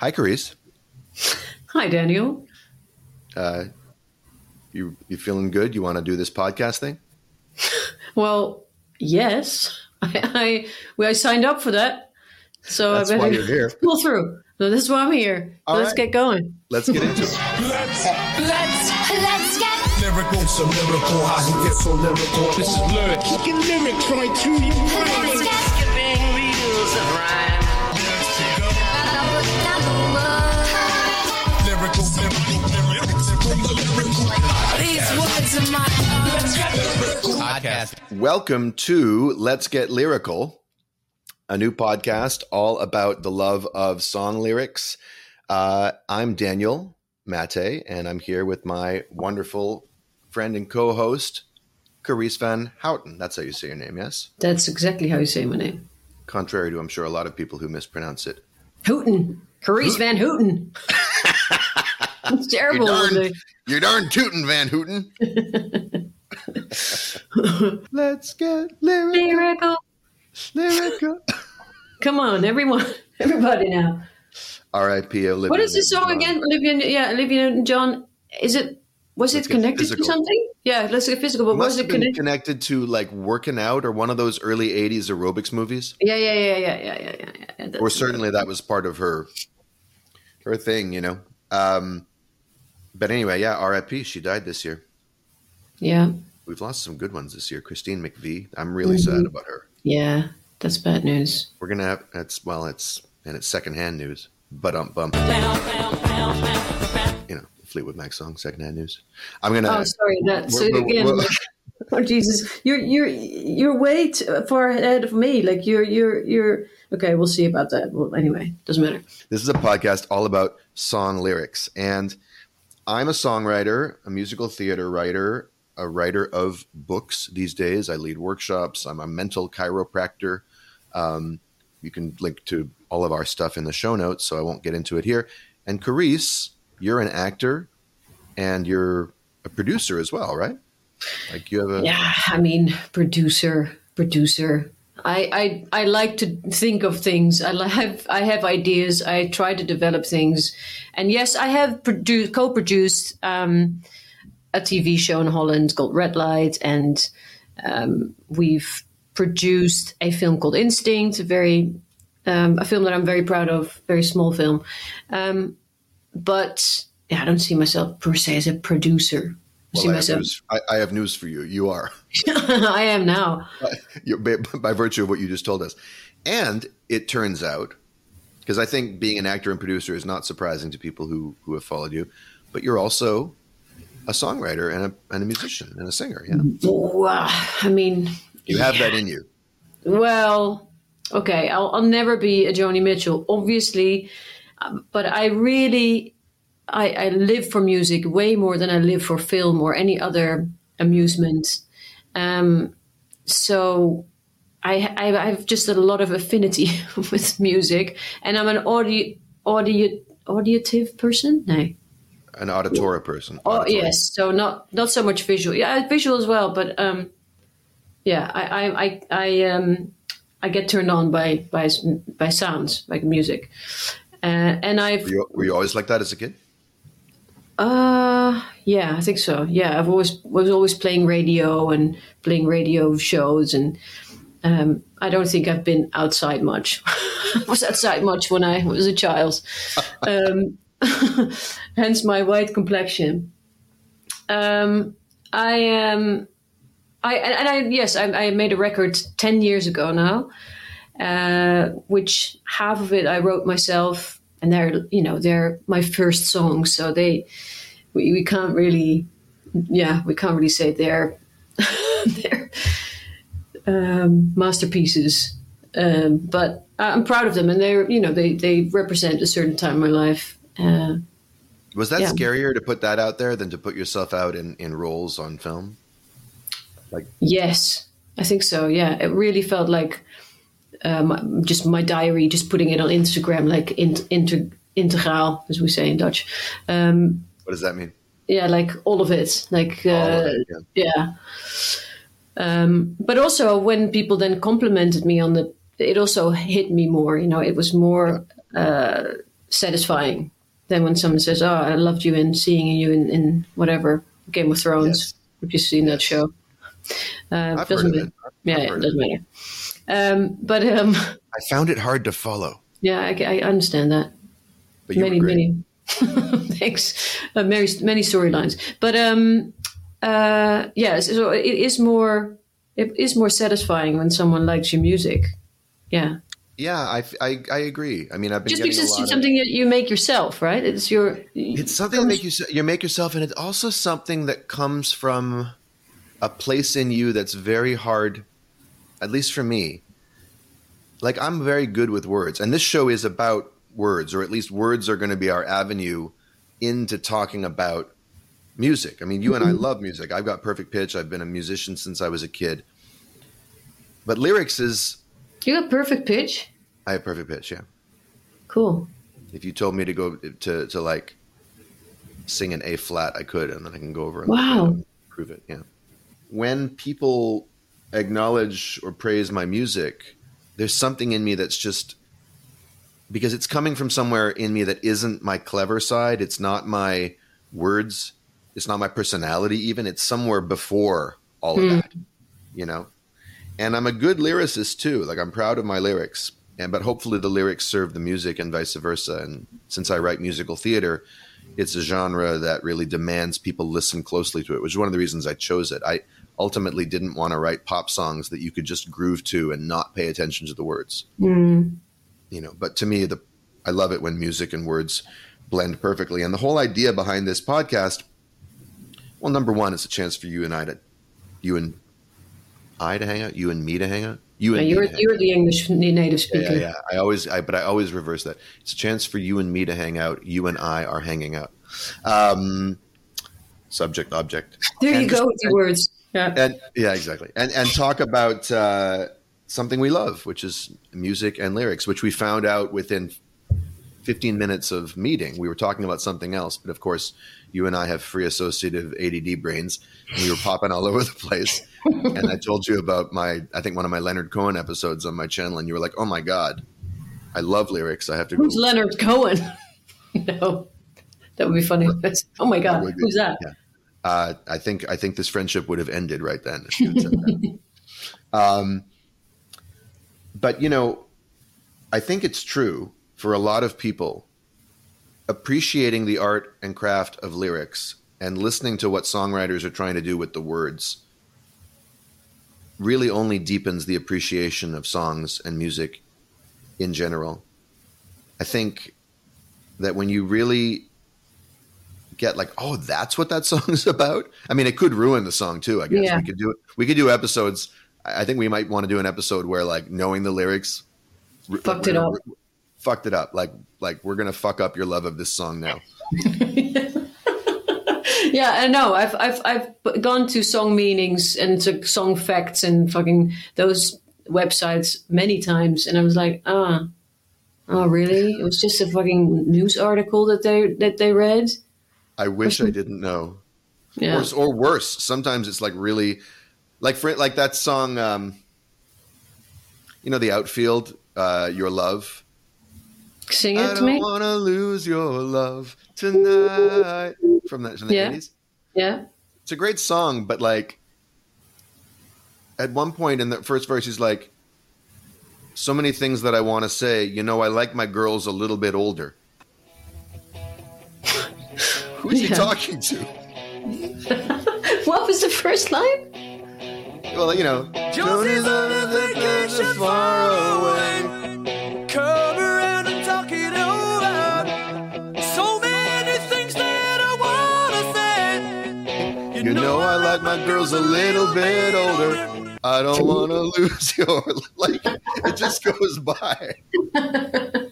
Hi, Carice. Hi, Daniel. Uh, you you feeling good? You want to do this podcast thing? Well, yes, I I, well, I signed up for that, so That's I why better you're here. pull through. So is why I'm here. All Let's right. get going. Let's get into it. Let's let's Let's get lyrical, so lyrical. How he get so lyrical? This is lyric. Kicking lyrics right to you. Welcome to Let's Get Lyrical, a new podcast all about the love of song lyrics. Uh, I'm Daniel Maté, and I'm here with my wonderful friend and co-host, Carice Van Houten. That's how you say your name, yes? That's exactly how you say my name. Contrary to, I'm sure, a lot of people who mispronounce it. Hooten. Carice Van Houten. it's terrible. You're when darn, they- you're darn tootin', Van Houten. Let's get lyrical. Lyrical. lyrical. Come on, everyone, everybody now. R.I.P. Olivia. What is this song Newton-John. again? Olivia, yeah, Olivia Newton-John. Is it? Was Let's it get connected to something? Yeah, let's get physical. But Must was it connected? connected to like working out or one of those early '80s aerobics movies, Yeah, yeah, yeah, yeah, yeah, yeah, yeah. yeah. That's- or certainly that was part of her her thing, you know. Um, but anyway, yeah, R.I.P. She died this year. Yeah, We've lost some good ones this year. Christine McVie. I'm really Mm-hmm. sad about her. yeah. That's bad news. We're gonna have it's well, it's and it's secondhand news, but um bump. You know, Fleetwood Mac song, secondhand news. I'm gonna. Oh, sorry. That so we're- we're- again. we're- oh Jesus, you're you're you're way too far ahead of me. Like you're you're you're. Okay, we'll see about that. Well, anyway, doesn't matter. This is a podcast all about song lyrics. And I'm a songwriter, a musical theater writer, a writer of books these days. I lead workshops. I'm a mental chiropractor. Um, you can link to all of our stuff in the show notes, so I won't get into it here. And Carice, you're an actor and you're a producer as well, right? Like you have a. Yeah, I mean, producer, producer. I, I I like to think of things. I have I have ideas. I try to develop things, and yes, I have produced co-produced um, a TV show in Holland called Red Light, and um, we've produced a film called Instinct, a very um, a film that I'm very proud of, very small film. Um, but yeah, I don't see myself per se as a producer. I Well, see I, have myself. news, I, I have news for you. You are. I am now. by, by virtue of what you just told us. And it turns out, because I think being an actor and producer is not surprising to people who who have followed you, but you're also a songwriter and a, and a musician and a singer. Yeah, Wow. I mean, you have that in you. well, okay, I'll, I'll never be a Joni Mitchell, obviously, um, but I really, I, I live for music way more than I live for film or any other amusement. Um, so I, I, I have just a lot of affinity with music, and I'm an audio, audio, auditive person. No. An auditory person. Oh Auditory. yes, so not not so much visual. Yeah, visual as well, but um, yeah, I I I, I um I get turned on by by by sounds like music, uh, and I've Were you, were you always like that as a kid? uh yeah I think so. Yeah, I've always was always playing radio and playing radio shows, and um, I don't think I've been outside much. I was outside much when I was a child, um, hence my white complexion. Um, I am. I and and I yes, I, I made a record ten years ago now, uh, which half of it I wrote myself, and they're you know they're my first songs, so they we, we can't really yeah we can't really say they're they're um, masterpieces, um, but I'm proud of them, and they're you know they they represent a certain time in my life. Uh, Was that Yeah. scarier to put that out there than to put yourself out in, in roles on film? Like Yes, I think so. Yeah, it really felt like um, just my diary, just putting it on Instagram, like in, inter, integraal, as we say in Dutch. Um, What does that mean? yeah, like all of it, like uh, of it, yeah. yeah. Um, but also when people then complimented me on the, it also hit me more. You know, it was more uh, satisfying than when someone says, "Oh, I loved you in seeing you in, in whatever Game of Thrones." Yes. If you've seen that show, uh, doesn't it. Yeah, it doesn't matter. Um, but um, I found it hard to follow, yeah, I, I understand that. but many, many. Thanks. Uh, many, many storylines, but um, uh, yeah. So it is more. It is more satisfying when someone likes your music. Yeah, Yeah, I, I, I agree. I mean, I've been just because a it's lot of- something that you make yourself, right? It's your. It's something that make you you make yourself, and it's also something that comes from a place in you that's very hard, at least for me. Like I'm very good with words, and this show is about words, or at least words are going to be our avenue into talking about music. I mean, you and I mm-hmm. love music. I've got perfect pitch. I've been a musician since I was a kid. But lyrics is You have perfect pitch. I have perfect pitch. Yeah. Cool. If you told me to go to to like sing an A flat, I could, and then I can go over and Wow. prove it. Yeah. When people acknowledge or praise my music, there's something in me that's just because it's coming from somewhere in me that isn't my clever side. It's not my words. It's not my personality. Even it's somewhere before all of hmm. that. You know. And I'm a good lyricist too. Like I'm proud of my lyrics. And but hopefully the lyrics serve the music and vice versa. And since I write musical theater, it's a genre that really demands people listen closely to it, which is one of the reasons I chose it. I ultimately didn't want to write pop songs that you could just groove to and not pay attention to the words. Mm. You know, but to me, the I love it when music and words blend perfectly. And the whole idea behind this podcast, well, number one, it's a chance for you and I to, you and I to hang out, you and me to hang out, you and Yeah, me you're you're the English native speaker. yeah, yeah. I always, I, but I always reverse that. It's a chance for you and me to hang out. You and I are hanging out. Um, subject, object. There And you go with your words. Yeah. And yeah, exactly. And and talk about uh, something we love, which is music and lyrics, which we found out within 15 minutes of meeting. We were talking about something else, but of course, you and I have free associative ADD brains, and we were popping all over the place. and I told you about my, I think one of my Leonard Cohen episodes on my channel, and you were like, "Oh my god, I love lyrics. I have to go." Who's Leonard Cohen? no, that would be funny. oh my God, be- who's that? yeah. Uh, I think I think this friendship would have ended right then. If you had said that. um, but you know, I think it's true for a lot of people appreciating the art and craft of lyrics and listening to what songwriters are trying to do with the words really only deepens the appreciation of songs and music in general. I think that when you really get like, oh, that's what that song is about. I mean, it could ruin the song too. I guess Yeah. we could do it. We could do episodes. I think we might want to do an episode where like knowing the lyrics Fucked it up. Fucked it up. Like like we're gonna fuck up your love of this song now. Yeah, I know. I've I've I've gone to song meanings and to song facts and fucking those websites many times, and I was like, ah, oh really? It was just a fucking news article that they that they read. I wish I didn't know. Yeah, Or, or worse, sometimes it's like really, like for like that song, um, you know, the outfield, uh, your love. Sing I it to don't me. want to lose your love tonight. From that, from the Yeah. 80s. Yeah, It's a great song, but like at one point in the first verse, he's like, so many things that I want to say. You know, I like my girls a little bit older. Who's he talking to? what was the first line? Well, you know, Josie's on a vacation far away. Like my girls a little bit older. I don't want to lose your like. It just goes by.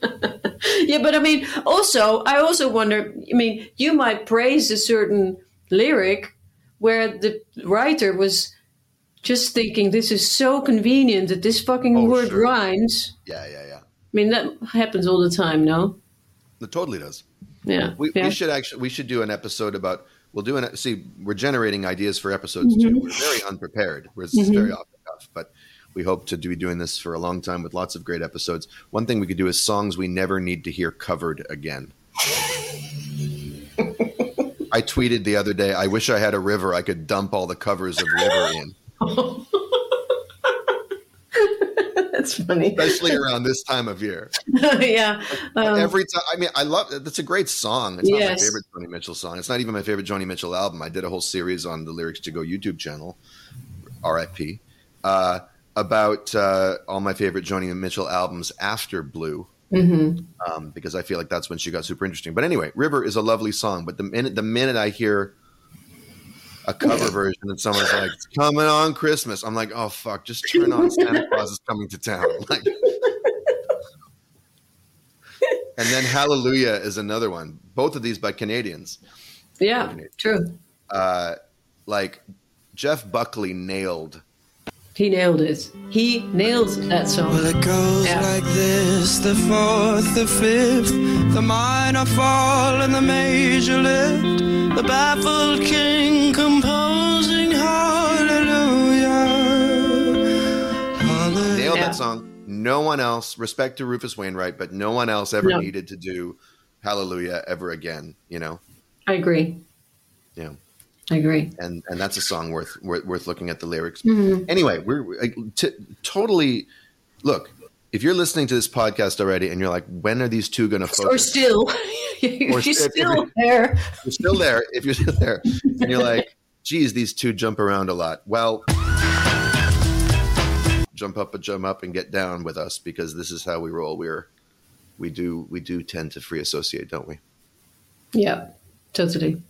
Yeah, but I mean, also, I also wonder. I mean, you might praise a certain lyric where the writer was just thinking, "This is so convenient that this fucking Oh, word sure. rhymes." Yeah, yeah, yeah. I mean, that happens all the time, no? It totally does. Yeah, We, yeah. we should actually we should do an episode about. We'll do an see. We're generating ideas for episodes too. Mm-hmm. We're very unprepared. We're this is mm-hmm. very off the cuff, but We hope to be doing this for a long time with lots of great episodes. One thing we could do is songs we never need to hear covered again. I tweeted the other day, I wish I had a river I could dump all the covers of River in, That's funny. especially around this time of year. yeah. Um, Every time, I mean, I love That's a great song. It's not my favorite Joni Mitchell song. It's not even my favorite Joni Mitchell album. I did a whole series on the Lyrics to Go YouTube channel, RIP, uh, about uh, all my favorite Joni Mitchell albums after Blue. mhm. um, because I feel like that's when she got super interesting. But anyway, River is a lovely song. But the minute the minute I hear a cover version and someone's like, "It's coming on Christmas," I'm like, "Oh fuck!" Just turn on Santa Claus is coming to town. Like, and then Hallelujah is another one. Both of these by Canadians. Yeah, true. Uh, like Jeff Buckley nailed. He nailed it. He nailed that song. Well, it goes Yeah. like this the fourth, the fifth, the minor fall, and the major lift. The baffled king composing hallelujah. Hallelujah. Nailed that song. No one else. Respect to Rufus Wainwright, but no one else ever No. needed to do Hallelujah ever again. You know. I agree. Yeah. I agree. and and that's a song worth worth, worth looking at the lyrics. Mm-hmm. Anyway, we're like, t- totally look. If you're listening to this podcast already and you're like, when are these two going to Or focus? still, Or you're still you're- still there. you're still there. If you're still there, and you're like, geez, these two jump around a lot. Well, jump up and jump up and get down with us because this is how we roll. We're we do we do tend to free associate, don't we? Yeah, totally.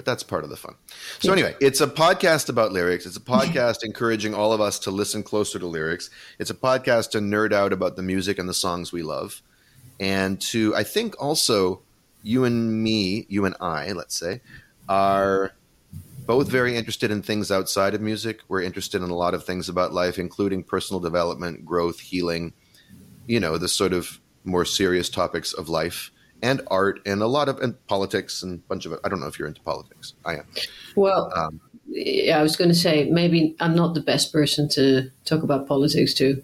But that's part of the fun. So anyway, it's a podcast about lyrics. It's a podcast encouraging all of us to listen closer to lyrics. It's a podcast to nerd out about the music and the songs we love, and to I think also you and me, you and I, let's say, are both very interested in things outside of music. We're interested in a lot of things about life, including personal development, growth, healing. You know, the sort of more serious topics of life and art and a lot of and politics and a bunch of it. I don't know if you're into politics. I am. Well, Um, yeah, I was going to say maybe I'm not the best person to talk about politics to.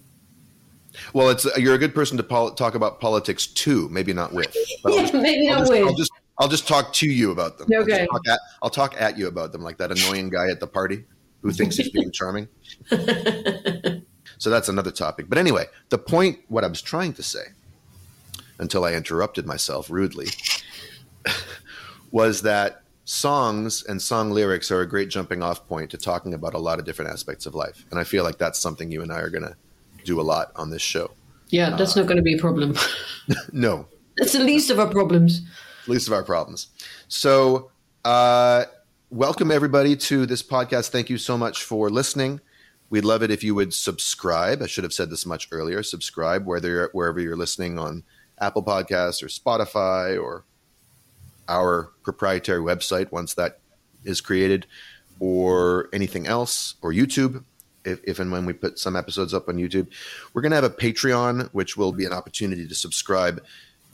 Well, it's you're a good person to pol- talk about politics too, maybe not with. But I'll Yeah, just, maybe I'll not just, with. I'll just I'll just talk to you about them. I'll, Okay. talk at, I'll talk at you about them, like that annoying guy at the party who thinks he's being charming. so that's another topic. But anyway, the point, what I was trying to say, until I interrupted myself rudely, was that songs and song lyrics are a great jumping off point to talking about a lot of different aspects of life. And I feel like that's something you and I are going to do a lot on this show. Yeah, that's not going to be a problem. No, that's the least of our problems. least of our problems. So, uh, welcome everybody to this podcast. Thank you so much for listening. We'd love it if you would subscribe. I should have said this much earlier. Subscribe whether you're, wherever you're listening on Apple Podcasts or Spotify or our proprietary website once that is created, or anything else, or YouTube. If, if and when we put some episodes up on YouTube, we're going to have a Patreon, which will be an opportunity to subscribe,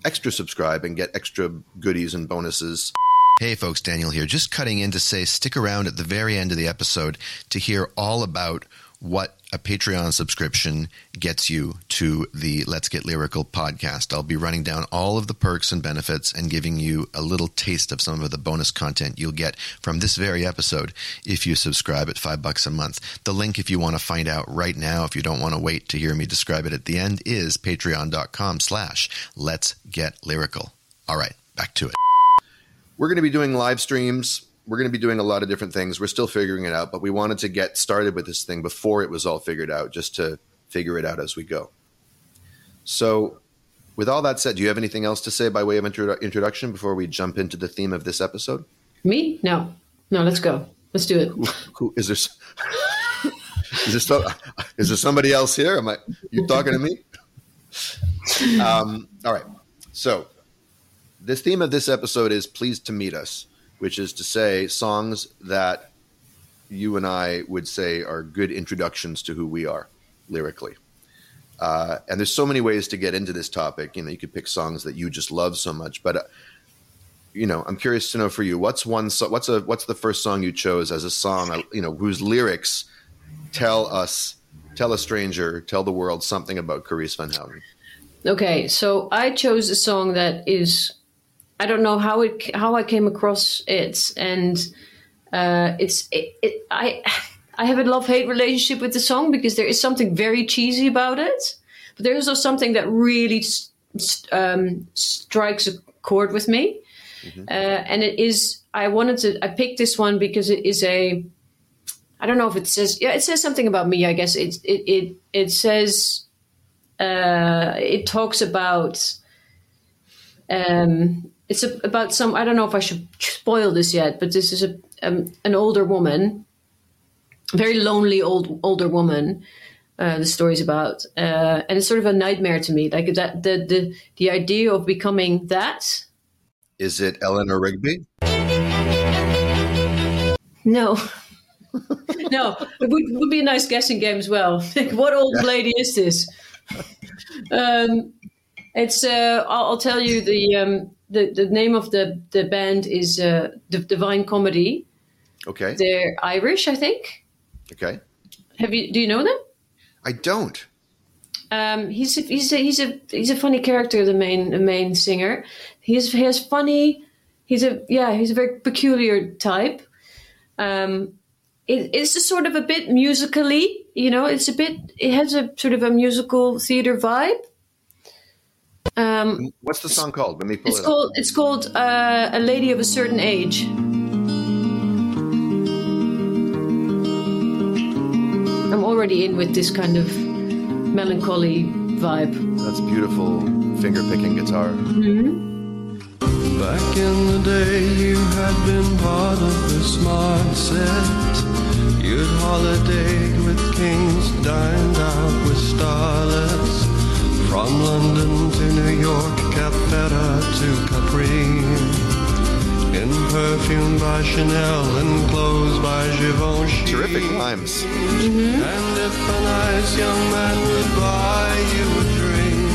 extra subscribe, and get extra goodies and bonuses. Hey, folks, Daniel here. Just cutting in to say stick around at the very end of the episode to hear all about what a Patreon subscription gets you to the Let's Get Lyrical podcast. I'll be running down all of the perks and benefits and giving you a little taste of some of the bonus content you'll get from this very episode if you subscribe at five bucks a month. The link, if you want to find out right now, if you don't want to wait to hear me describe it at the end, is patreon.com slash let's get lyrical. All right, back to it. We're going to be doing live streams. We're going to be doing a lot of different things. We're still figuring it out, but we wanted to get started with this thing before it was all figured out, just to figure it out as we go. So, with all that said, do you have anything else to say by way of intro- introduction before we jump into the theme of this episode? Me? No. No, let's go. Let's do it. Who is there? s- is there so, is there somebody else here? Am I you talking to me? Um, all right. So, the theme of this episode is "Pleased to Meet Us," which is to say songs that you and I would say are good introductions to who we are lyrically. Uh, and there's so many ways to get into this topic. You know, you could pick songs that you just love so much, but uh, you know, I'm curious to know for you, what's one, so, what's a, what's the first song you chose as a song, uh, you know, whose lyrics tell us tell a stranger, tell the world something about Carice Van Houten. Okay, so I chose a song that is I don't know how it how I came across it, and uh, it's it, it, I I have a love hate relationship with the song because there is something very cheesy about it, but there is also something that really um, strikes a chord with me, uh, and it is I wanted to I picked this one because it is a I don't know if it says yeah it says something about me I guess. It it it, it says uh, it talks about um, it's a, about some I don't know if I should spoil this yet, but this is a um, an older woman, very lonely old older woman. Uh, the story's about, uh, and it's sort of a nightmare to me. Like that, the the the idea of becoming that. Is it Eleanor Rigby? No, no, it would, would be a nice guessing game as well. Like, what old lady is this? Um, it's uh, I'll, I'll tell you the um, the the name of the the band is uh, the Divine Comedy. Okay. They're Irish, I think. Okay. Have you do you know them? I don't. Um, he's a, he's a, he's a he's a funny character. The main the main singer. He's he has funny. He's a yeah. He's a very peculiar type. Um, it, it's a sort of a bit musically. You know, it's a bit. It has a sort of a musical theater vibe. Um, What's the song called? Let me pull it's it called it's called uh, a lady of a certain age. I'm already in with this kind of melancholy vibe. That's beautiful finger picking guitar. Back in the day, you had been part of the smart set. You'd holidayed with kings, dined out with starlets. From London to New York, Cap Ferrat to Capri. In perfume by Chanel and clothes by Givenchy. Terrific rhymes. Mm-hmm. And if a nice young man would buy you a drink,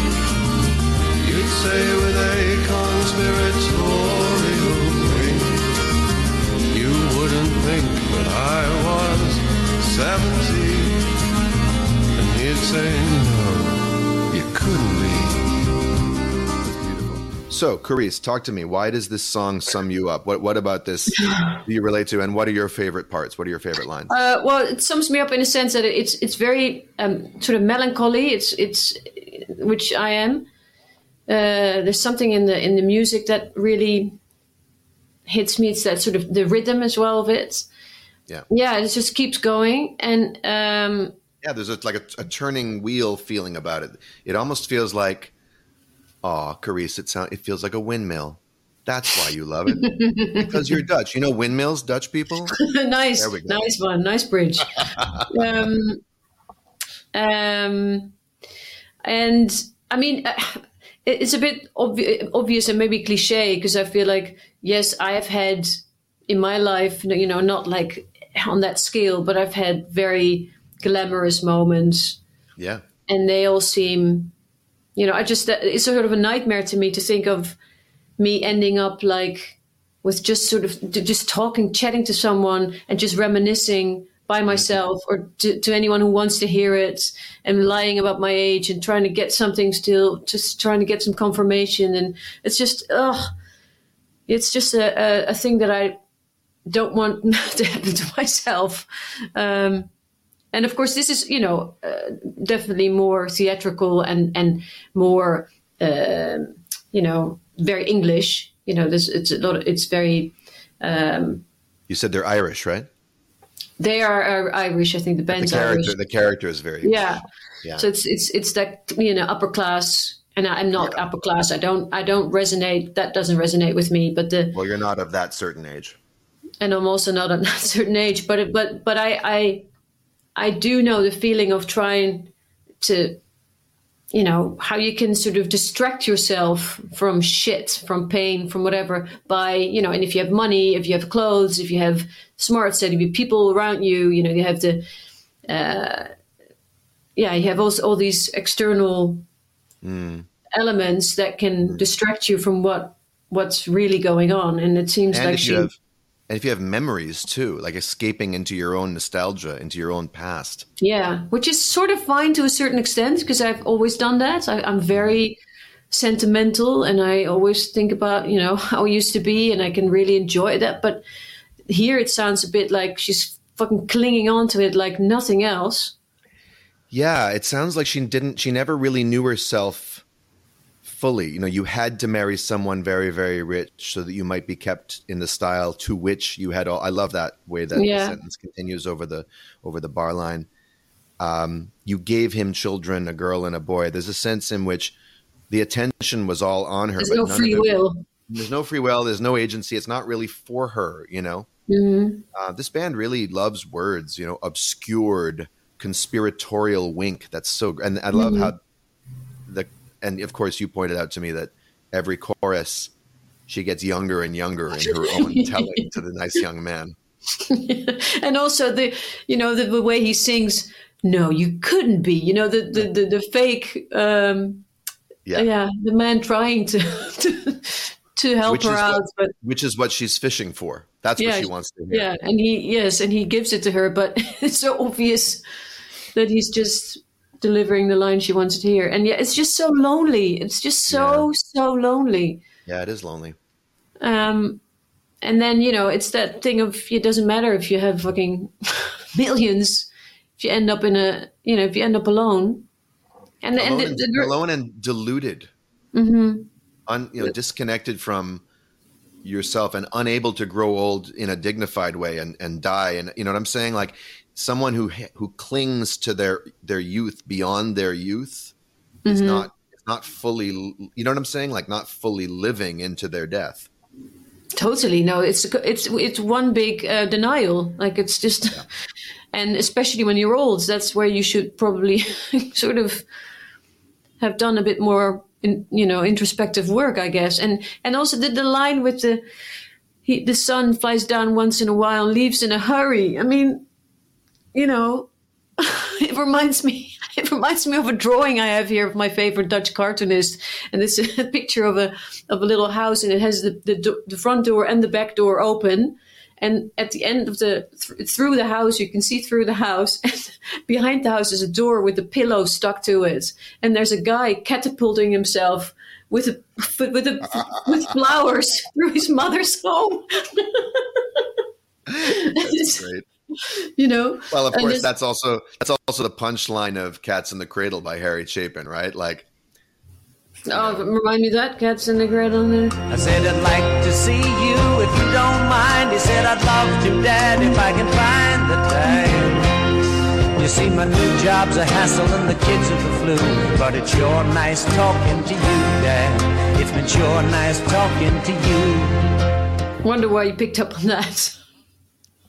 you'd say with a conspiratorial wink, you wouldn't think that I was seventy. And he'd say, no, couldn't be. So, Carice, talk to me. Why does this song sum you up? What What about this do you relate to, and what are your favorite parts? What are your favorite lines? Uh, well, it sums me up in a sense that it's it's very um, sort of melancholy. It's it's which I am. Uh, there's something in the in the music that really hits me. It's that sort of the rhythm as well of it. Yeah. Yeah, it just keeps going, and um, yeah, there's a, like a, a turning wheel feeling about it. It almost feels like, oh, Carice, it sound it feels like a windmill. That's why you love it because you're Dutch. You know windmills, Dutch people. nice, There we go. nice one, nice bridge. um, um, and I mean, uh, it's a bit obvi- obvious and maybe cliche because I feel like yes, I have had in my life, you know, not like on that scale, but I've had very glamorous moments, Yeah, and they all seem, you know, I just it's sort of a nightmare to me to think of me ending up like with just sort of just talking, chatting to someone, and just reminiscing by myself or to, to anyone who wants to hear it, and lying about my age and trying to get something still, just trying to get some confirmation, and it's just ugh, it's just a, a, a thing that I don't want to happen to myself. Um, and of course, this is you know uh, definitely more theatrical and and more um you know very English. You know, there's it's a lot. Of, it's very. Um, you said they're Irish, right? they are, Irish. I think the The band's Irish. character, the character is very Yeah. Yeah. So it's it's it's that you know upper class, and I'm not upper class. I don't I don't resonate. That doesn't resonate with me. But the Well, you're not of that certain age. and I'm also not at a certain age. But but but I I I do know the feeling of trying to, you know, how you can sort of distract yourself from shit, from pain, from whatever by you know. And if you have money, if you have clothes, if you have smart set, if you have people around you, you know, you have the. Uh, yeah, you have also all these external elements that can distract you from what what's really going on, and it seems And like she you have and if you have memories too, like escaping into your own nostalgia, into your own past. Yeah, which is sort of fine to a certain extent because I've always done that. I, I'm very sentimental and I always think about, you know, how I used to be and I can really enjoy that. But here it sounds a bit like she's fucking clinging on to it like nothing else. Yeah, it sounds like she didn't. She never really knew herself fully. You know, you had to marry someone very, very rich so that you might be kept in the style to which you had all. I love that way that Yeah. the sentence continues over the over the bar line. Um, you gave him children, a girl and a boy. There's a sense in which the attention was all on her. There's but no free it- will. There's no free will. There's no agency. It's not really for her. You know. Mhm. Uh, this band really loves words, you know, obscured, conspiratorial wink. That's so, and I love how the, and of course you pointed out to me that every chorus, she gets younger and younger in her own telling to the nice young man. and also the you know the, the way he sings no you couldn't be you know the the the, the fake um Yeah. yeah the man trying to to, to help Which her out what- but Which is what she's fishing for. That's Yeah, what she wants to hear. yeah and he yes and he gives it to her but it's so obvious that he's just delivering the line she wanted to hear and yeah it's just so lonely. It's just so so lonely. Yeah, it is lonely. um and then you know it's that thing of it doesn't matter if you have fucking millions if you end up in a you know if you end up alone. And and alone, the, and, the, alone and deluded, un, you know, disconnected from yourself and unable to grow old in a dignified way and, and die. And you know what I'm saying? Like someone who who clings to their their youth beyond their youth is not is not fully. You know what I'm saying? Like not fully living into their death. totally no it's it's it's one big uh, denial like it's just and especially when you're old that's where you should probably sort of have done a bit more in, you know introspective work i guess and and also the, the line with the he, the sun flies down once in a while and leaves in a hurry i mean you know it reminds me it reminds me of a drawing I have here of my favorite Dutch cartoonist, and this is a picture of a of a little house, and it has the the, the front door and the back door open, and at the end of the th- through the house you can see through the house, and behind the house is a door with a pillow stuck to it, and there's a guy catapulting himself with a with a with flowers through his mother's home. That's great. you know. Well, of And course, this- that's also that's also the punchline of "Cats in the Cradle" by Harry Chapin, right? Like, Oh, remind me of that Cats in the Cradle. there. I said I'd like to see you if you don't mind. He said I'd love to, Dad, if I can find the time. You see, my new job's a hassle and the kids are the flu. But it's sure nice talking to you, Dad. It's been sure nice talking to you. Wonder why you picked up on that.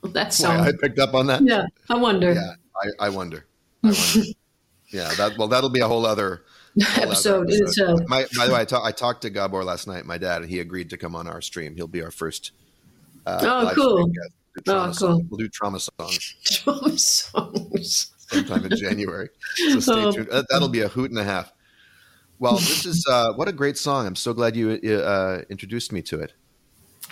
that song. I picked up on that. yeah, I wonder. Yeah, I, I wonder. I wonder. yeah, that well, that'll be a whole other Episode in itself. My, by the way, I, I talked to Gabor last night, my dad, and he agreed to come on our stream. He'll be our first. Uh, Oh, cool. stream guest. Trauma Oh, cool. We'll do trauma songs Trauma songs. sometime in January. So stay Oh. tuned. Uh, that'll be a hoot and a half. Well, this is uh, what a great song. I'm so glad you uh, introduced me to it.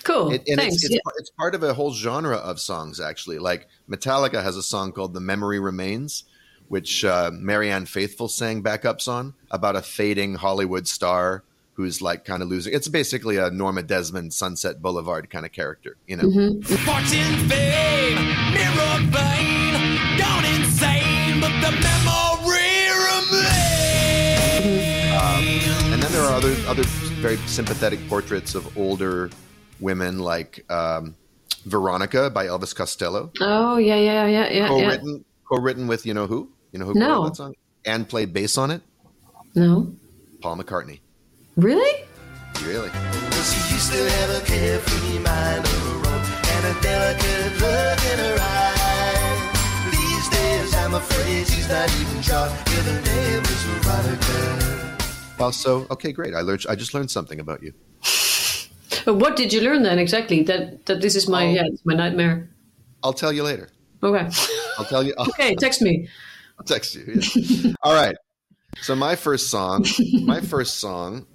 Cool. It, and Thanks. it's, it's, yeah. it's part of a whole genre of songs, actually. Like Metallica has a song called "The Memory Remains," which uh, Marianne Faithfull sang backups on about a fading Hollywood star who's like kind of losing. It's basically a Norma Desmond, Sunset Boulevard kind of character, you know. Mm-hmm. Fortune, fame, mirror vain, gone insane, but the memory remains. And then there are other other very sympathetic portraits of older women, like um, Veronica by Elvis Costello, Oh yeah, yeah, yeah, yeah, yeah. co-written co-written with you know who you know who No. co-wrote that song and played bass on it, No, Paul McCartney. really? Really. She used to have a carefree mind of her own and a delicate look in her eyes. These days, I'm afraid she's not even sure if her name is Veronica. Well, so okay, great. I learned. I just learned something about you. But what did you learn then exactly? That that this is my Oh. yeah, it's my nightmare. I'll tell you later. Okay. I'll tell you. I'll, okay, text me. I'll text you. yeah. All right. So my first song, my first song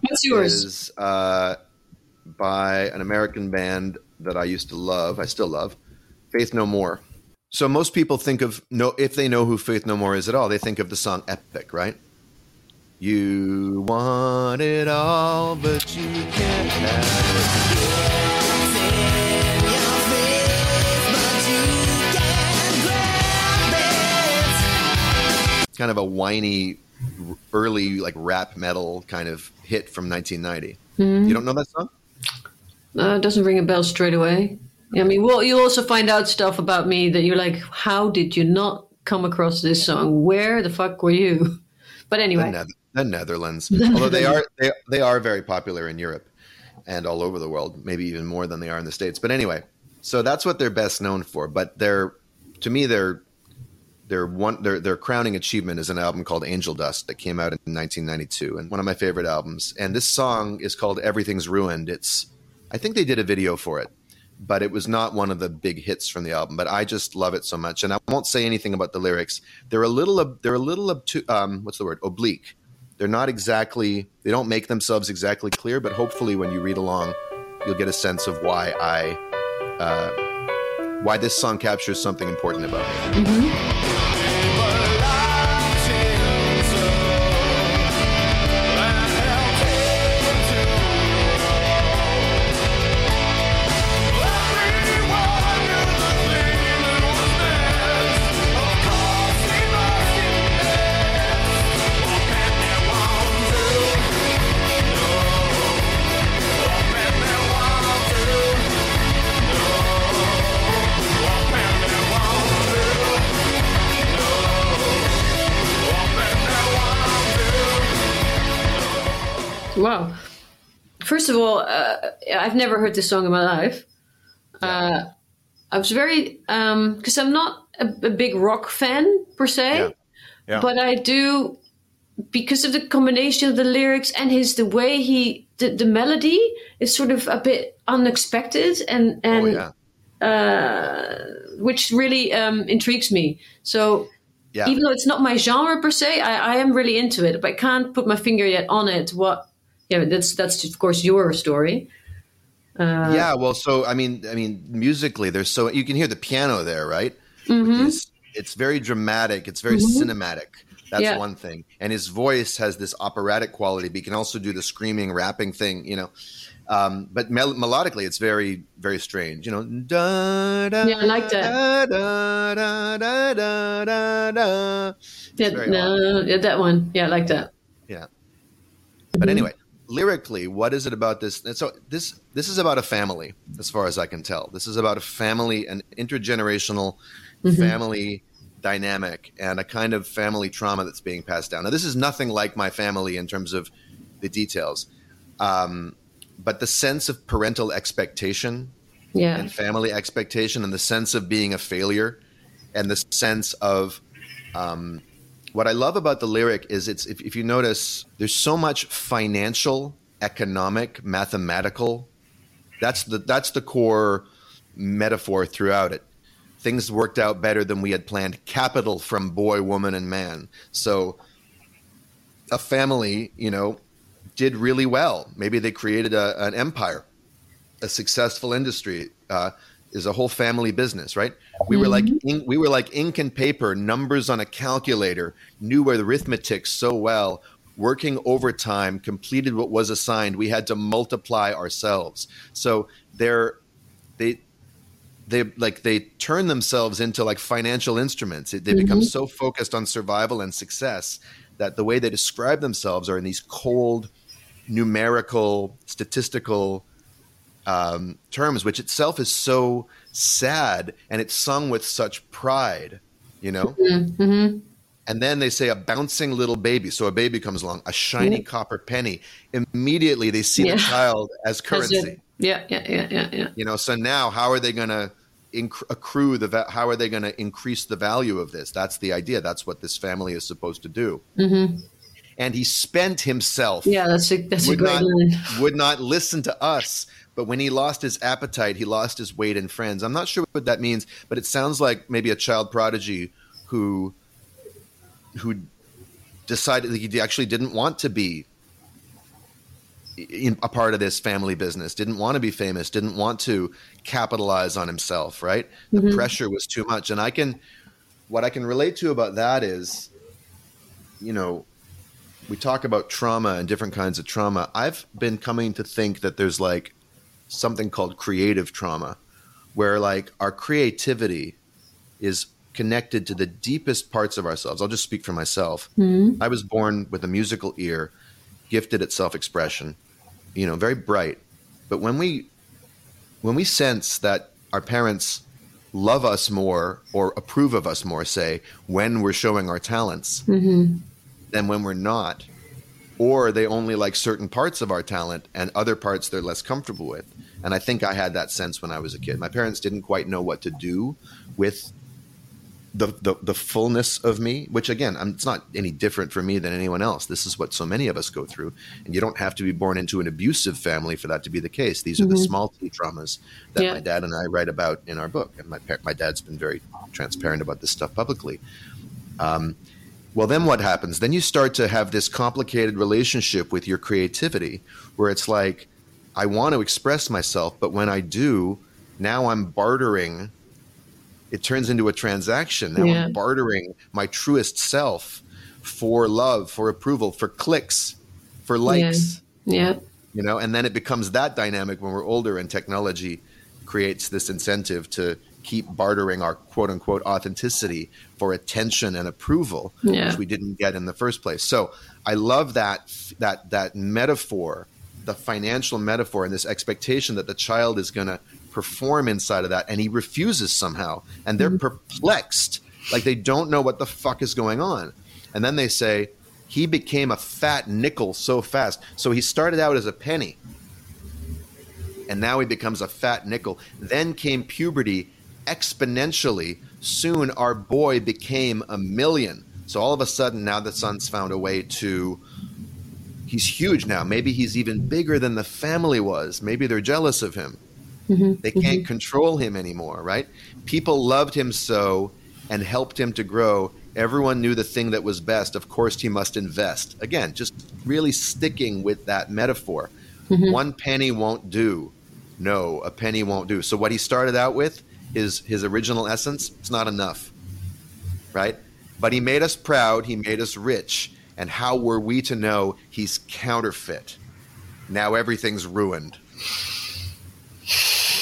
What's yours? is uh, by an American band that I used to love. I still love Faith No More. So most people think of no if they know who Faith No More is at all, they think of the song Epic, right? You want it all, but you can't have it. Kind of a whiny, early like rap metal kind of hit from 1990. You don't know that song? Uh, it doesn't ring a bell straight away. I mean, well, you also find out stuff about me that you're like, how did you not come across this song? Where the fuck were you? But anyway, the Netherlands, although they are they, they are very popular in Europe and all over the world, maybe even more than they are in the states. But anyway, so that's what they're best known for. But they're to me they're their one their their crowning achievement is an album called Angel Dust that came out in 1992 and one of my favorite albums. And this song is called Everything's Ruined. It's I think they did a video for it, but it was not one of the big hits from the album. But I just love it so much, and I won't say anything about the lyrics. They're a little they're a little obtu- um, what's the word oblique. They're not exactly they don't make themselves exactly clear, but hopefully when you read along, you'll get a sense of why I uh, why this song captures something important about me. wow. First of all, uh, I've never heard this song in my life. Uh, I was very because I'm not a, a big rock fan per se, Yeah. Yeah. but I do because of the combination of the lyrics and his the way he the, the melody is sort of a bit unexpected and Oh and yeah. uh, which really um, intrigues me. So Yeah. even though it's not my genre per se, I, I am really into it, but I can't put my finger yet on it. What? Yeah, that's that's of course your story. Uh, yeah, well, so I mean, I mean, musically, there's so you can hear the piano there, right? Mm-hmm. It's very dramatic. It's very cinematic. That's Yeah. one thing. And his voice has this operatic quality. But he can also do the screaming, rapping thing, you know. Um, but mel- melodically, it's very, very strange. You know, da, da, Yeah, I like that. Da, da, da, da, da, da. Yeah, no, yeah, that one. Yeah, I like that. Yeah. But anyway, lyrically, what is it about this? and So this this is about a family, as far as I can tell. This is about a family, an intergenerational family dynamic, and a kind of family trauma that's being passed down. Now, this is nothing like my family in terms of the details, um, but the sense of parental expectation Yeah, and family expectation and the sense of being a failure and the sense of um, what I love about the lyric is it's if, if you notice there's so much financial, economic, mathematical. That's the that's the core metaphor throughout it. Things worked out better than we had planned. Capital from boy, woman, and man. So a family, you know, did really well. Maybe they created a, an empire a successful industry uh, is a whole family business, right? We were like in, we were like ink and paper, numbers on a calculator, knew where arithmetic so well. Working overtime, completed what was assigned. We had to multiply ourselves. So they're they they like they turn themselves into like financial instruments. They become so focused on survival and success that the way they describe themselves are in these cold, numerical, statistical um, terms, which itself is so sad and it's sung with such pride, you know? Mm-hmm. Mm-hmm. And then they say a bouncing little baby. So a baby comes along, a shiny mm-hmm. copper penny. Immediately they see Yeah. the child as currency. Yeah, yeah, yeah, yeah, yeah. You know, so now how are they going to inc- accrue the, va- how are they going to increase the value of this? That's the idea. That's what this family is supposed to do. And he spent himself Yeah, that's a that's a would great not line. would not listen to us. But when he lost his appetite, he lost his weight and friends. I'm not sure what that means, but it sounds like maybe a child prodigy who who decided that he actually didn't want to be in, a part of this family business, didn't want to be famous, didn't want to capitalize on himself, right? The mm-hmm. pressure was too much. And I can, what I can relate to about that is, you know, we talk about trauma and different kinds of trauma. I've been coming to think that there's like something called creative trauma, where like our creativity is connected to the deepest parts of ourselves. I'll just speak for myself. Hmm. I was born with a musical ear, gifted at self-expression, you know, very bright. But when we when we sense that our parents love us more or approve of us more, say, when we're showing our talents mm-hmm. Than when we're not, or they only like certain parts of our talent and other parts they're less comfortable with. And I think I had that sense when I was a kid. My parents didn't quite know what to do with the the, the fullness of me, which again, I'm, it's not any different for me than anyone else. This is what so many of us go through, and you don't have to be born into an abusive family for that to be the case. These are the small t traumas that Yeah. my dad and I write about in our book, and my par- my dad's been very transparent about this stuff publicly. Um, well, then what happens? Then you start to have this complicated relationship with your creativity, where it's like, I want to express myself, but when I do, now I'm bartering it turns into a transaction. Now Yeah. I'm bartering my truest self for love, for approval, for clicks, for likes, Yeah. you know, and then it becomes that dynamic when we're older and technology creates this incentive to keep bartering our quote unquote authenticity for attention and approval, Yeah. which we didn't get in the first place. So I love that that that metaphor, the financial metaphor, and this expectation that the child is going to perform inside of that, and he refuses somehow, and they're mm-hmm. perplexed, like they don't know what the fuck is going on, and then they say. He became a fat nickel so fast. So he started out as a penny and now he becomes a fat nickel. Then came puberty exponentially. Soon our boy became a million. So all of a sudden, now the son's found a way to. He's huge now. Maybe he's even bigger than the family was. Maybe they're jealous of him. Mm-hmm. They can't mm-hmm. control him anymore, right? People loved him so and helped him to grow. Everyone knew the thing that was best. Of course, he must invest. Again, just really sticking with that metaphor. Mm-hmm. One penny won't do. No, a penny won't do. So what he started out with is his original essence. It's not enough, right? But he made us proud. He made us rich. And how were we to know he's counterfeit? Now everything's ruined.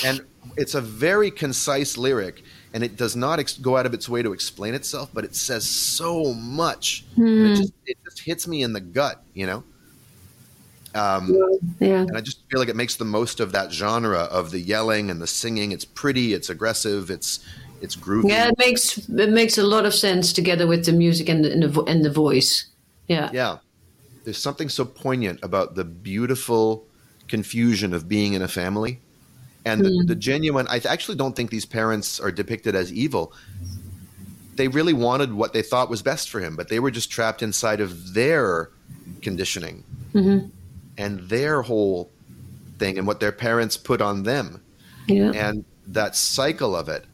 And it's a very concise lyric, and it does not ex- go out of its way to explain itself, but it says so much. It, hmm. just, it just hits me in the gut, you know? Um, Yeah. and I just feel like it makes the most of that genre of the yelling and the singing. It's pretty, it's aggressive, it's it's groovy. Yeah, it makes it makes a lot of sense together with the music and the and the, vo- and the voice. Yeah. Yeah. There's something so poignant about the beautiful confusion of being in a family and the, the genuine. I actually don't think these parents are depicted as evil. They really wanted what they thought was best for him, but they were just trapped inside of their conditioning and their whole thing and what their parents put on them. Yeah. and that cycle of it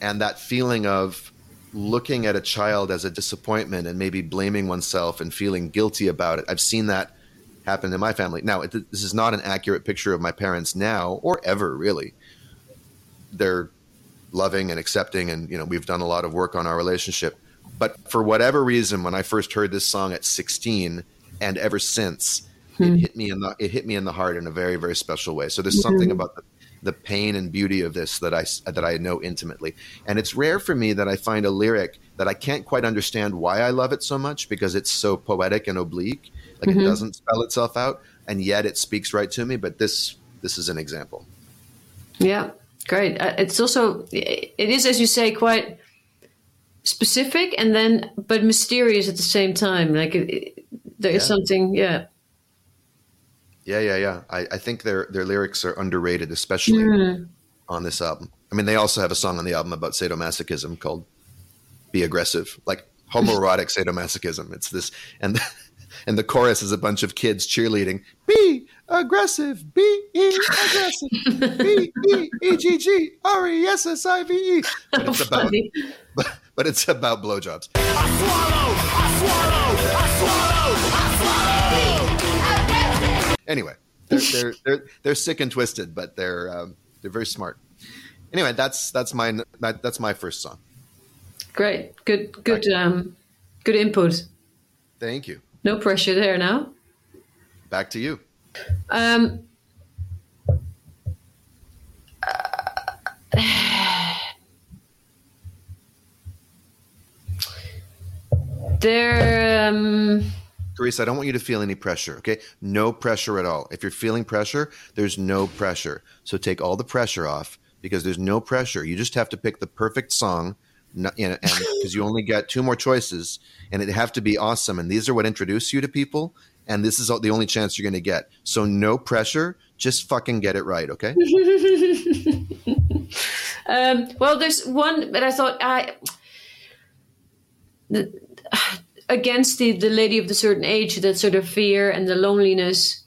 and that feeling of looking at a child as a disappointment and maybe blaming oneself and feeling guilty about it i've seen that happen in my family now it, this is not an accurate picture of my parents now or ever really they're loving and accepting and you know we've done a lot of work on our relationship but for whatever reason when i first heard this song at 16 and ever since it mm-hmm. hit me in the it hit me in the heart in a very very special way so there's something mm-hmm. about the, the pain and beauty of this that I that I know intimately and it's rare for me that I find a lyric that I can't quite understand why I love it so much because it's so poetic and oblique like it mm-hmm. doesn't spell itself out and yet it speaks right to me but this this is an example Yeah, great. Uh, it's also it is as you say quite specific and then but mysterious at the same time. Like it, it, there is Yeah. something. Yeah. Yeah, yeah, yeah. I, I think their their lyrics are underrated, especially hmm. on this album. I mean, they also have a song on the album about sadomasochism called "Be Aggressive," like homoerotic sadomasochism. It's this, and and the chorus is a bunch of kids cheerleading. Be aggressive, be aggressive, B E E G G R E S S I V E. But it's about, Funny. but, but it's about blowjobs. Anyway, they're, they're they're they're sick and twisted, but they're um, they're very smart. Anyway, that's that's my that, that's my first song. Great. Good. Good. Um, good input. Thank you. No pressure there now. Back to you. Um, there. Um, Teresa, I don't want you to feel any pressure, okay? No pressure at all. If you're feeling pressure, there's no pressure. So take all the pressure off because there's no pressure. You just have to pick the perfect song, not, you know, because you only got two more choices, and it have to be awesome. And these are what introduce you to people, and this is the only chance you're going to get. So no pressure. Just fucking get it right, okay? um, well, there's one, but I thought I. The, against the, the lady of the certain age, that sort of fear and the loneliness.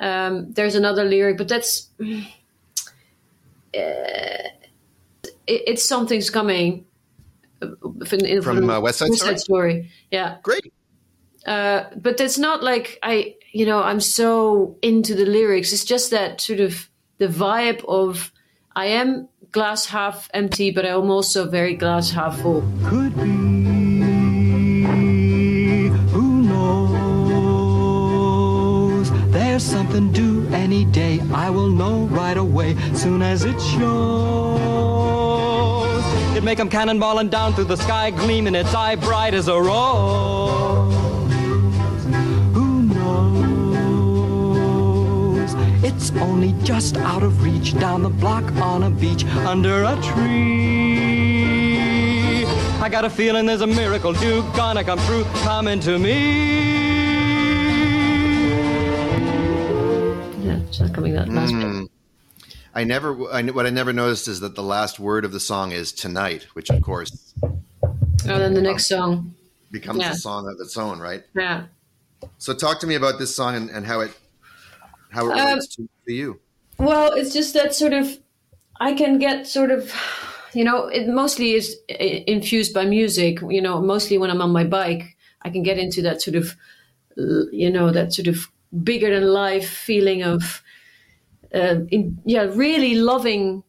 Um, there's another lyric, but that's uh, it, it's something's coming. uh, in- in- From, uh, West Side Story? Story. Yeah, Great. uh, but it's not like I, you know, I'm so into the lyrics. It's just that sort of the vibe of I am glass half empty, but I'm also very glass half full. could be. There's something due any day. I will know right away, soon as it shows. It make 'em cannonballing down through the sky, gleaming its eye bright as a rose. Who knows? It's only just out of reach, down the block on a beach, under a tree. I got a feeling there's a miracle due, gonna come through, coming to me. It's not coming that last Hmm. bit. I never, I, what I never noticed is that the last word of the song is tonight, which of course Oh, then the next song. becomes Yeah. a song of its own, right? Yeah. So talk to me about this song and, and how it how it Um, relates to, to you. Well, it's just that sort of I can get sort of you know it mostly is infused by music. You know, mostly when I'm on my bike, I can get into that sort of you know that sort of bigger than life feeling of uh, in, yeah, really loving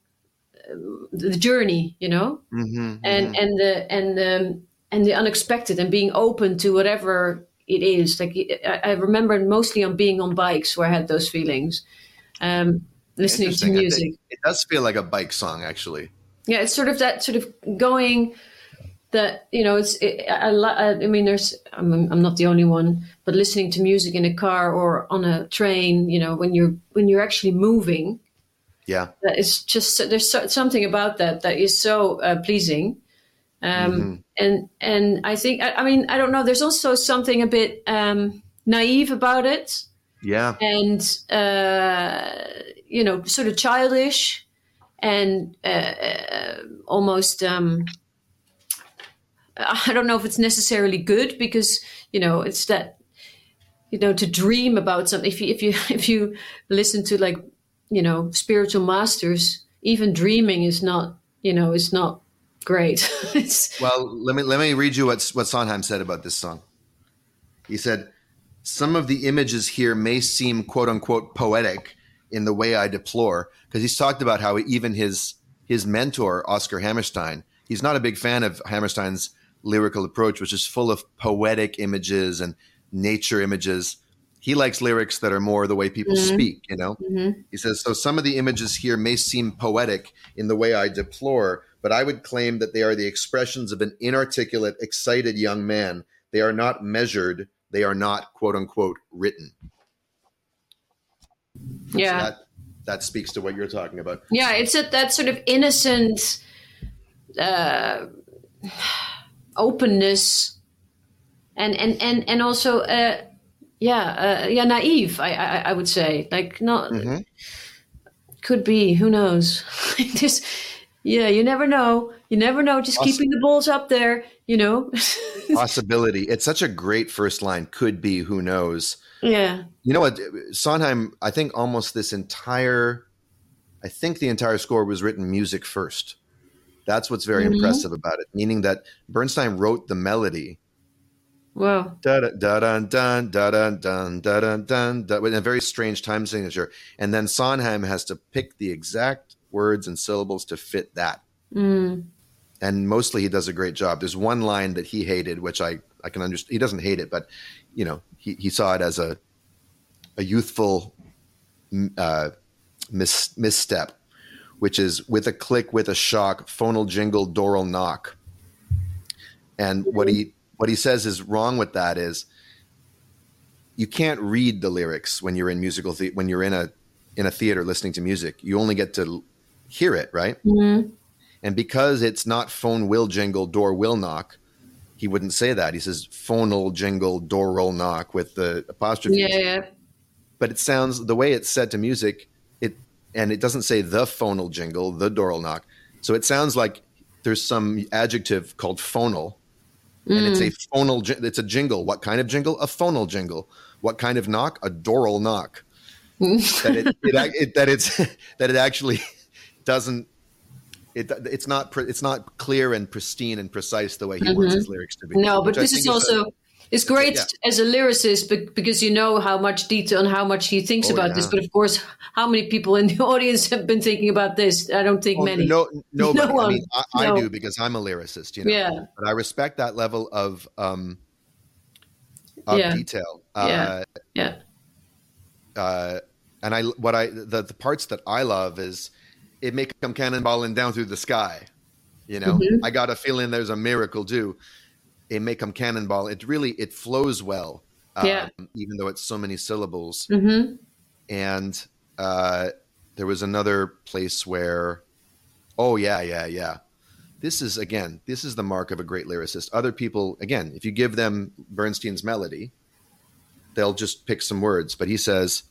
um, the journey. You know, Mm-hmm, and and the and the and the unexpected and being open to whatever it is. Like I, I remember mostly on being on bikes where I had those feelings. Um, listening to music. It does feel like a bike song, actually. Yeah, it's sort of that sort of going that you know. It's it, I, I, mean, there's I'm, I'm not the only one, but listening to music in a car or on a train, you know, when you're when you're actually moving, Yeah. that is just there's so, something about that that is so uh, pleasing. Um, And and I think I, I mean I don't know. There's also something a bit um, naive about it Yeah. and uh, you know, sort of childish and uh, uh, almost. Um, I don't know if it's necessarily good because you know it's that you know to dream about something. If you if you if you listen to like you know spiritual masters, even dreaming is not you know is not great. Well, let me let me read you what what Sondheim said about this song. He said, "Some of the images here may seem quote unquote poetic in the way I deplore." Because he's talked about how even his his mentor Oscar Hammerstein, he's not a big fan of Hammerstein's lyrical approach, which is full of poetic images and nature images. He likes lyrics that are more the way people speak, you know? He says, So some of the images here may seem poetic in the way I deplore, but I would claim that they are the expressions of an inarticulate, excited young man. They are not measured, they are not quote unquote written. yeah. That that speaks to what you're talking about. Yeah, it's a, that sort of innocent uh, openness, and and and and also, uh, yeah, uh, yeah, naive. I, I I would say, like, not Mhm. could be. Who knows? Just yeah, you never know. You never know. Just Awesome. keeping the balls up there, you know. Possibility. It's such a great first line. Could be, who knows. yeah, You know what? Sondheim, I think almost this entire, I think the entire score was written music first. That's what's very Mhm. impressive about it, meaning that Bernstein wrote the melody Well, da da da da dun dun da dun dun da with a very strange time signature, and then Sondheim has to pick the exact words and syllables to fit that. And mostly he does a great job. There's one line that he hated, which I I can understand. He doesn't hate it, but you know he he saw it as a a youthful uh, mis- misstep, which is with a click, with a shock, phonal jingle, dooral knock. And mm-hmm. what he what he says is wrong with that is you can't read the lyrics when you're in musical the- when you're in a in a theater listening to music. You only get to hear it, right? Mm-hmm. And because it's not phone will jingle, door will knock, he wouldn't say that. He says phonal jingle, door will knock with the apostrophe yeah, yeah. but it sounds the way it's set to music and it doesn't say the phonal jingle the dooral knock. So it sounds like there's some adjective called phonal and it's a phonal it's a jingle. What kind of jingle? A phonal jingle. What kind of knock? A dooral knock. That it, it, it that it's that it actually doesn't it, it's not pre- it's not clear and pristine and precise the way he wants his lyrics to be. Mm-hmm. No, but this is a- also it's great yeah. as a lyricist bec- because you know how much detail and how much he thinks Oh, about this. But of course, how many people in the audience have been thinking about this? I don't think Oh, many. No, nobody. No I one. mean, I, I do because I'm a lyricist, you know. Yeah. But I respect that level of um, of Yeah. detail. Yeah. Uh, Yeah, uh, and I what I the, the parts that I love is it may come cannonballing down through the sky. You know, Mm-hmm. I got a feeling there's a miracle due. It may come cannonball. It really it flows well. um, Yeah. Even though it's so many syllables. hmm and uh, there was another place where oh yeah yeah yeah this is again this is the mark of a great lyricist other people again if you give them bernstein's melody they'll just pick some words but he says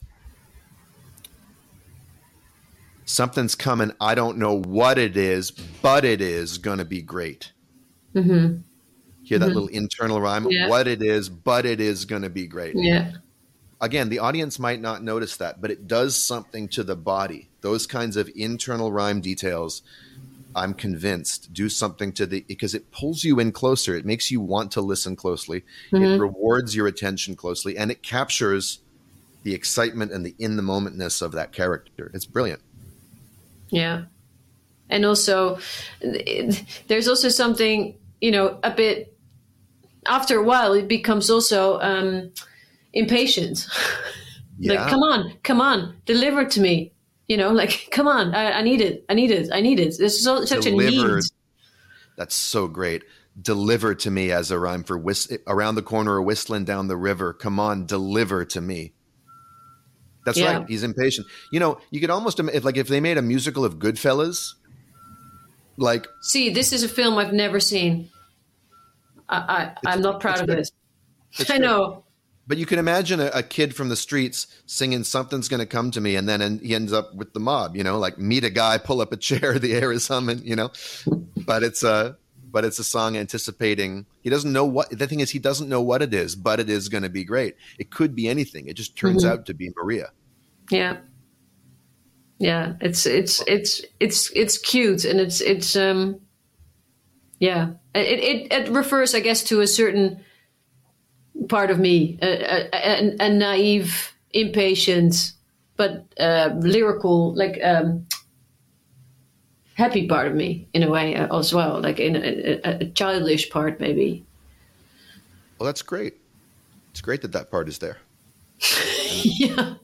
something's coming i don't know what it is but it is going to be great hmm hear that mm-hmm. little internal rhyme Yeah. what it is but it is going to be great yeah, again, the audience might not notice that, but it does something to the body. Those kinds of internal rhyme details, I'm convinced, do something to the because it pulls you in closer. It makes you want to listen closely. It mm-hmm. rewards your attention closely, and it captures the excitement and the in the momentness of that character. It's brilliant. yeah. And also, there's also something you know a bit. After a while, it becomes also um, impatient. Yeah. Like, come on, come on, deliver to me. You know, like, come on, I, I need it, I need it, I need it. There's so, such a need. That's so great. Deliver to me as a rhyme for whist- around the corner or whistling down the river. Come on, deliver to me. That's Yeah. right. He's impatient. You know, you could almost if like if they made a musical of Goodfellas, like See, this is a film I've never seen. I, I I'm not proud of this. I know. But you can imagine a, a kid from the streets singing "Something's Going to Come to Me," and then en- he ends up with the mob. You know, like meet a guy, pull up a chair, the air is humming. You know, but it's a but it's a song anticipating. He doesn't know what the thing is. He doesn't know what it is, but it is going to be great. It could be anything. It just turns Mm-hmm. out to be Maria. Yeah. Yeah, it's it's it's it's it's cute and it's it's um yeah. It it it refers I guess to a certain part of me, a, a, naive, impatient, but uh, lyrical like um happy part of me in a way uh, as well, like in a, a, a childish part maybe. Well, that's great. It's great that that part is there. yeah.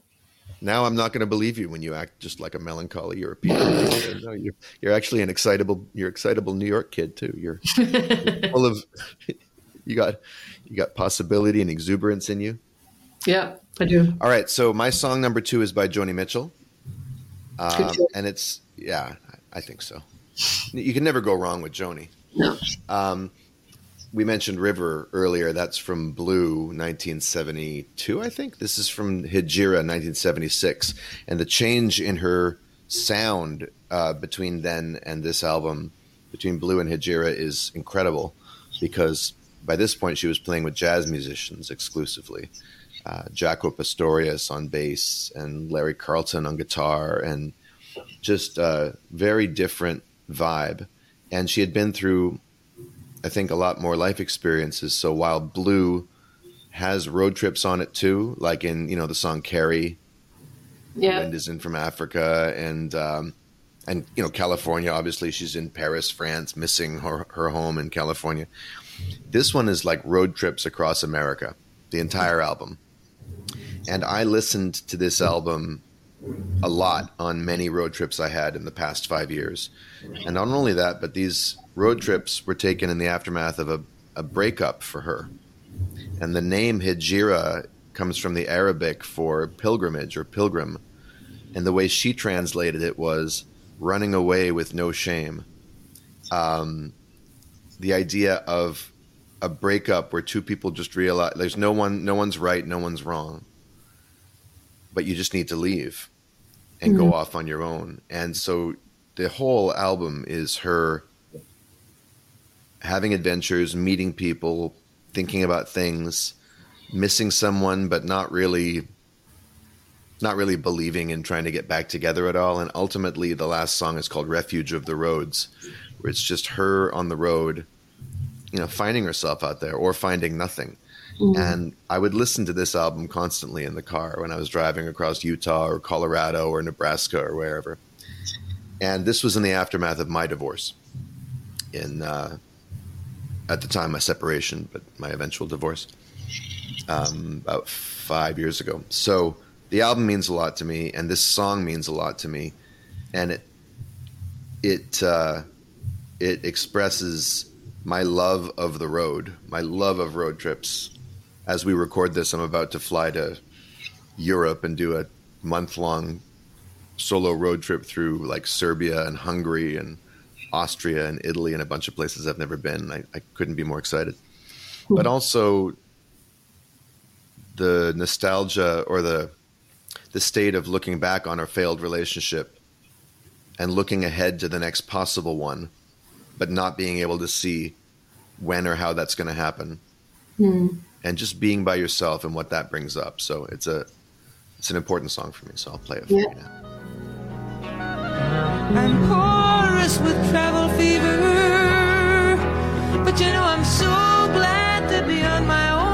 Now I'm not going to believe you when you act just like a melancholy European. no, you're, you're actually an excitable, you're excitable New York kid too. You're full of, you got, you got possibility and exuberance in you. Yeah, I do. All right, so my song number two is by Joni Mitchell, um, and it's yeah, I think so. You can never go wrong with Joni. No. We mentioned River earlier. That's from Blue, 1972, I think. This is from Hejira, 1976, and the change in her sound uh, between then and this album, between Blue and Hejira, is incredible because by this point she was playing with jazz musicians exclusively. Uh, Jaco Pastorius on bass and Larry Carlton on guitar, and just a very different vibe. And she had been through I think, a lot more life experiences. So while Blue has road trips on it too, like in you know the song Carrie, Yeah. Linda's in from Africa, and um, and you know California. Obviously, she's in Paris, France, missing her her home in California. This one is like road trips across America, the entire album. And I listened to this album a lot on many road trips I had in the past five years. And not only that, but these road trips were taken in the aftermath of a, a breakup for her. And the name Hejira comes from the Arabic for pilgrimage or pilgrim. And the way she translated it was running away with no shame. Um, the idea of a breakup where two people just realize there's no one, no one's right, no one's wrong, but you just need to leave and go mm-hmm. off on your own. And so the whole album is her having adventures, meeting people, thinking about things, missing someone, but not really not really believing in trying to get back together at all. And ultimately the last song is called Refuge of the Roads, where it's just her on the road, you know, finding herself out there or finding nothing. And I would listen to this album constantly in the car when I was driving across Utah or Colorado or Nebraska or wherever. And this was in the aftermath of my divorce. In uh, at the time my separation, but my eventual divorce, um, about five years ago. So the album means a lot to me, and this song means a lot to me, and it it uh, it expresses my love of the road, my love of road trips. As we record this, I'm about to fly to Europe and do a month long solo road trip through like Serbia and Hungary and Austria and Italy and a bunch of places I've never been. I, I couldn't be more excited. But also the nostalgia or the the state of looking back on our failed relationship and looking ahead to the next possible one, but not being able to see when or how that's going to happen, hmm. And just being by yourself and what that brings up. So it's a it's an important song for me. So I'll play it for Yeah. you now. I'm porous with travel fever. But you know, I'm so glad to be on my own.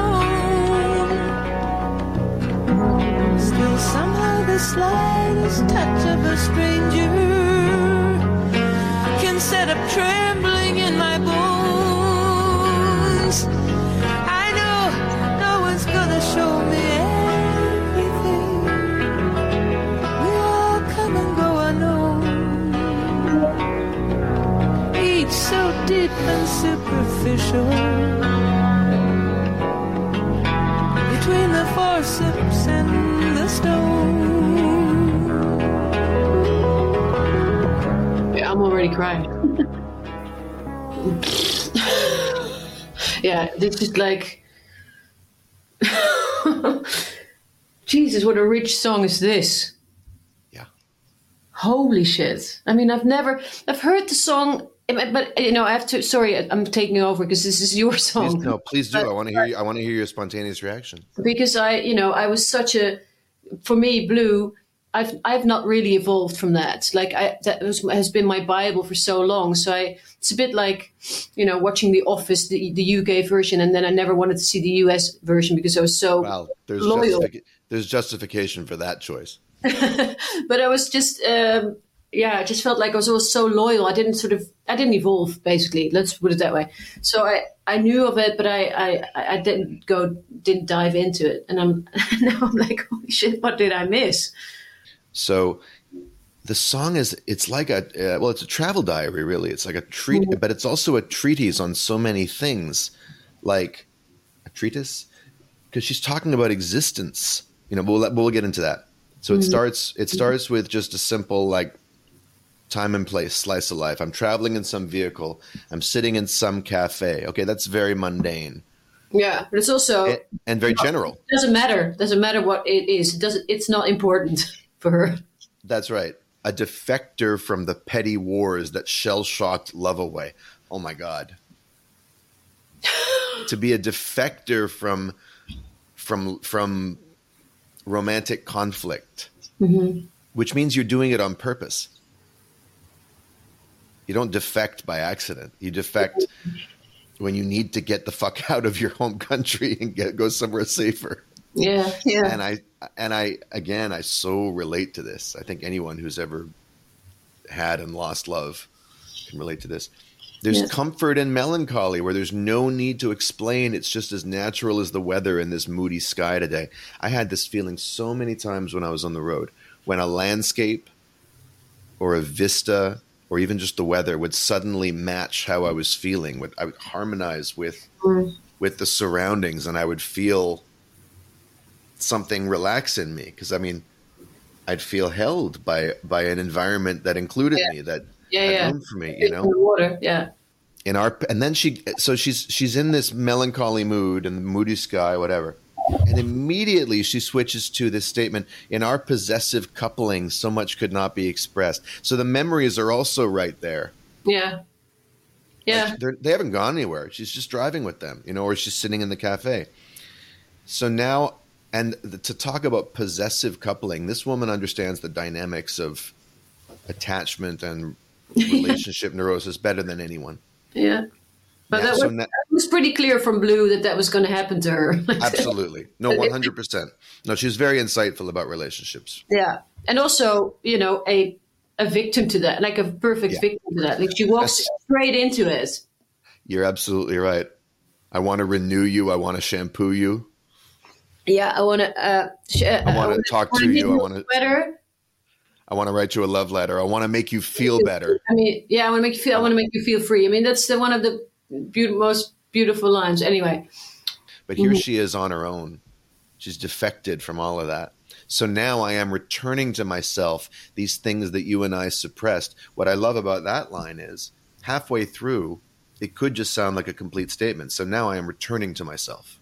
Still, somehow, the slightest touch of a stranger can set up trembling in my bones. Yeah, I'm already crying. yeah, this is like. Jesus, what a rich song is this? Yeah. Holy shit. I mean, I've never. I've heard the song, but, you know, I have to. Sorry, I'm taking over because this is your Please, song. no, please do. But- I want to hear you. I want to hear your spontaneous reaction. because I, you know, I was such a, for me, blue. I've I've not really evolved from that. Like I, that was, has been my bible for so long. So I, it's a bit like, you know, watching The Office, the the UK version, and then I never wanted to see the US version because I was so. Well, there's Loyal. justific- there's justification for that choice. But I was just, um, yeah, I just felt like I was always so loyal. I didn't sort of, I didn't evolve basically. Let's put it that way. So I, I knew of it, but I, I, I didn't go, didn't dive into it. And I'm now I'm like, holy shit, what did I miss? So the song is it's like a uh, well, it's a travel diary, really. It's like a treat, mm-hmm. but it's also a treatise on so many things, like a treatise, because she's talking about existence. You know, we'll we'll get into that. So it mm-hmm. starts it mm-hmm. starts with just a simple like time and place, slice of life. I'm traveling in some vehicle. I'm sitting in some cafe. Okay, that's very mundane Yeah, but it's also and, and very general. doesn't matter. Doesn't matter what it is. It doesn't. It's not important for her. That's right. A defector from the petty wars that shell shocked love away. Oh my God. to be a defector from from from romantic conflict, mm-hmm. which means you're doing it on purpose. You don't defect by accident. You defect mm-hmm. when you need to get the fuck out of your home country and get go somewhere safer. Yeah, yeah. And I and I again I so relate to this. I think anyone who's ever had and lost love can relate to this. There's Yeah. comfort in melancholy where there's no need to explain. It's just as natural as the weather in this moody sky today. I had this feeling so many times when I was on the road. When a landscape or a vista or even just the weather would suddenly match how I was feeling. Would I would harmonize with Mm. with the surroundings and I would feel something relax in me because I mean I'd feel held by by an environment that included Yeah. me that Yeah, had yeah. room for me, you In know. the water, yeah. In our and then she so she's she's in this melancholy mood and the moody sky whatever. And immediately she switches to this statement in our possessive coupling so much could not be expressed. So the memories are also right there. Yeah. Yeah. Like, they haven't gone anywhere. She's just driving with them, you know, or she's sitting in the cafe. So now, and the, to talk about possessive coupling, this woman understands the dynamics of attachment and relationship neurosis better than anyone. Yeah. But Yeah, that, so was, that was pretty clear from Blue that that was going to happen to her. Absolutely. No, 100%. No, she's very insightful about relationships. yeah. And also, you know, a a victim to that, like a perfect Yeah. victim to that. Like she walks That's- straight into it. You're absolutely right. I want to renew you. I want to shampoo you. Yeah, I want to. Uh, sh- uh, I wanna talk to you. I wanna- better. I want to write you a love letter. I want to make you feel better. I mean, yeah, I want to make you feel. I want to make you feel free. I mean, that's the one of the beau- most beautiful lines. Anyway, But here she is on her own. She's defected from all of that. So now I am returning to myself these things that you and I suppressed. What I love about that line is halfway through, it could just sound like a complete statement. So now I am returning to myself,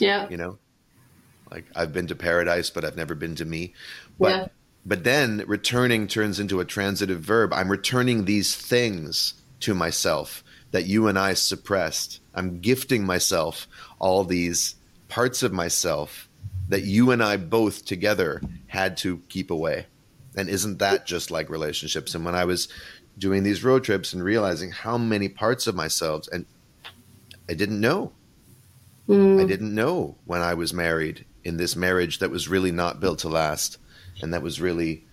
yeah, you know? Like I've been to paradise, but I've never been to me. But Yeah. but then returning turns into a transitive verb. I'm returning these things to myself that you and I suppressed. I'm gifting myself all these parts of myself that you and I both together had to keep away. And isn't that just like relationships? And when I was doing these road trips and realizing how many parts of myself and I didn't know. Mm. I didn't know when I was married in this marriage that was really not built to last and that was really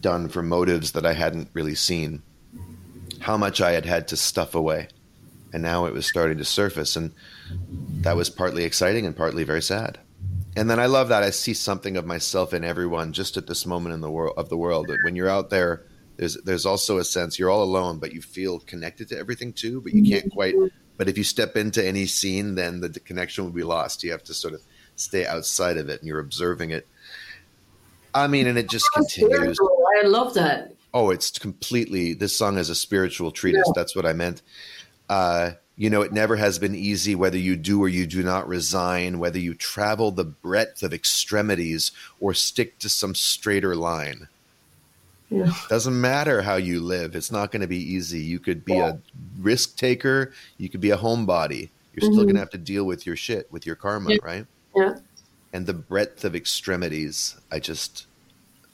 done for motives that I hadn't really seen. How much I had had to stuff away. And now it was starting to surface and that was partly exciting and partly very sad. And then I love that I see something of myself in everyone just at this moment in the world of the world. When you're out there, there's there's also a sense you're all alone, but you feel connected to everything too. But you can't quite. But if you step into any scene, then the, the connection will be lost. You have to sort of stay outside of it, and you're observing it. I mean, and it just continues. I love that. Oh, it's completely. This song is a spiritual treatise. Yeah. That's what I meant. Uh, you know, it never has been easy whether you do or you do not resign, whether you travel the breadth of extremities or stick to some straighter line. Yeah. Doesn't matter how you live. It's not going to be easy. You could be a risk taker. You could be a homebody. You're still mm-hmm. going to have to deal with your shit, with your karma, Yeah. right? Yeah. and the breadth of extremities i just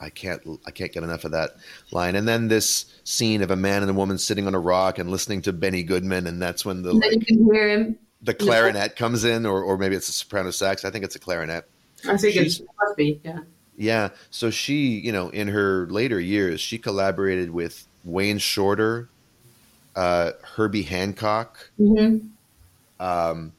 i can't i can't get enough of that line and then this scene of a man and a woman sitting on a rock and listening to benny goodman and that's when the And then you like can hear him. the clarinet comes in or or maybe it's a soprano sax i think it's a clarinet I think She's- it must be. Yeah. Yeah so she you know in her later years she collaborated with wayne shorter uh herbie hancock hmm um,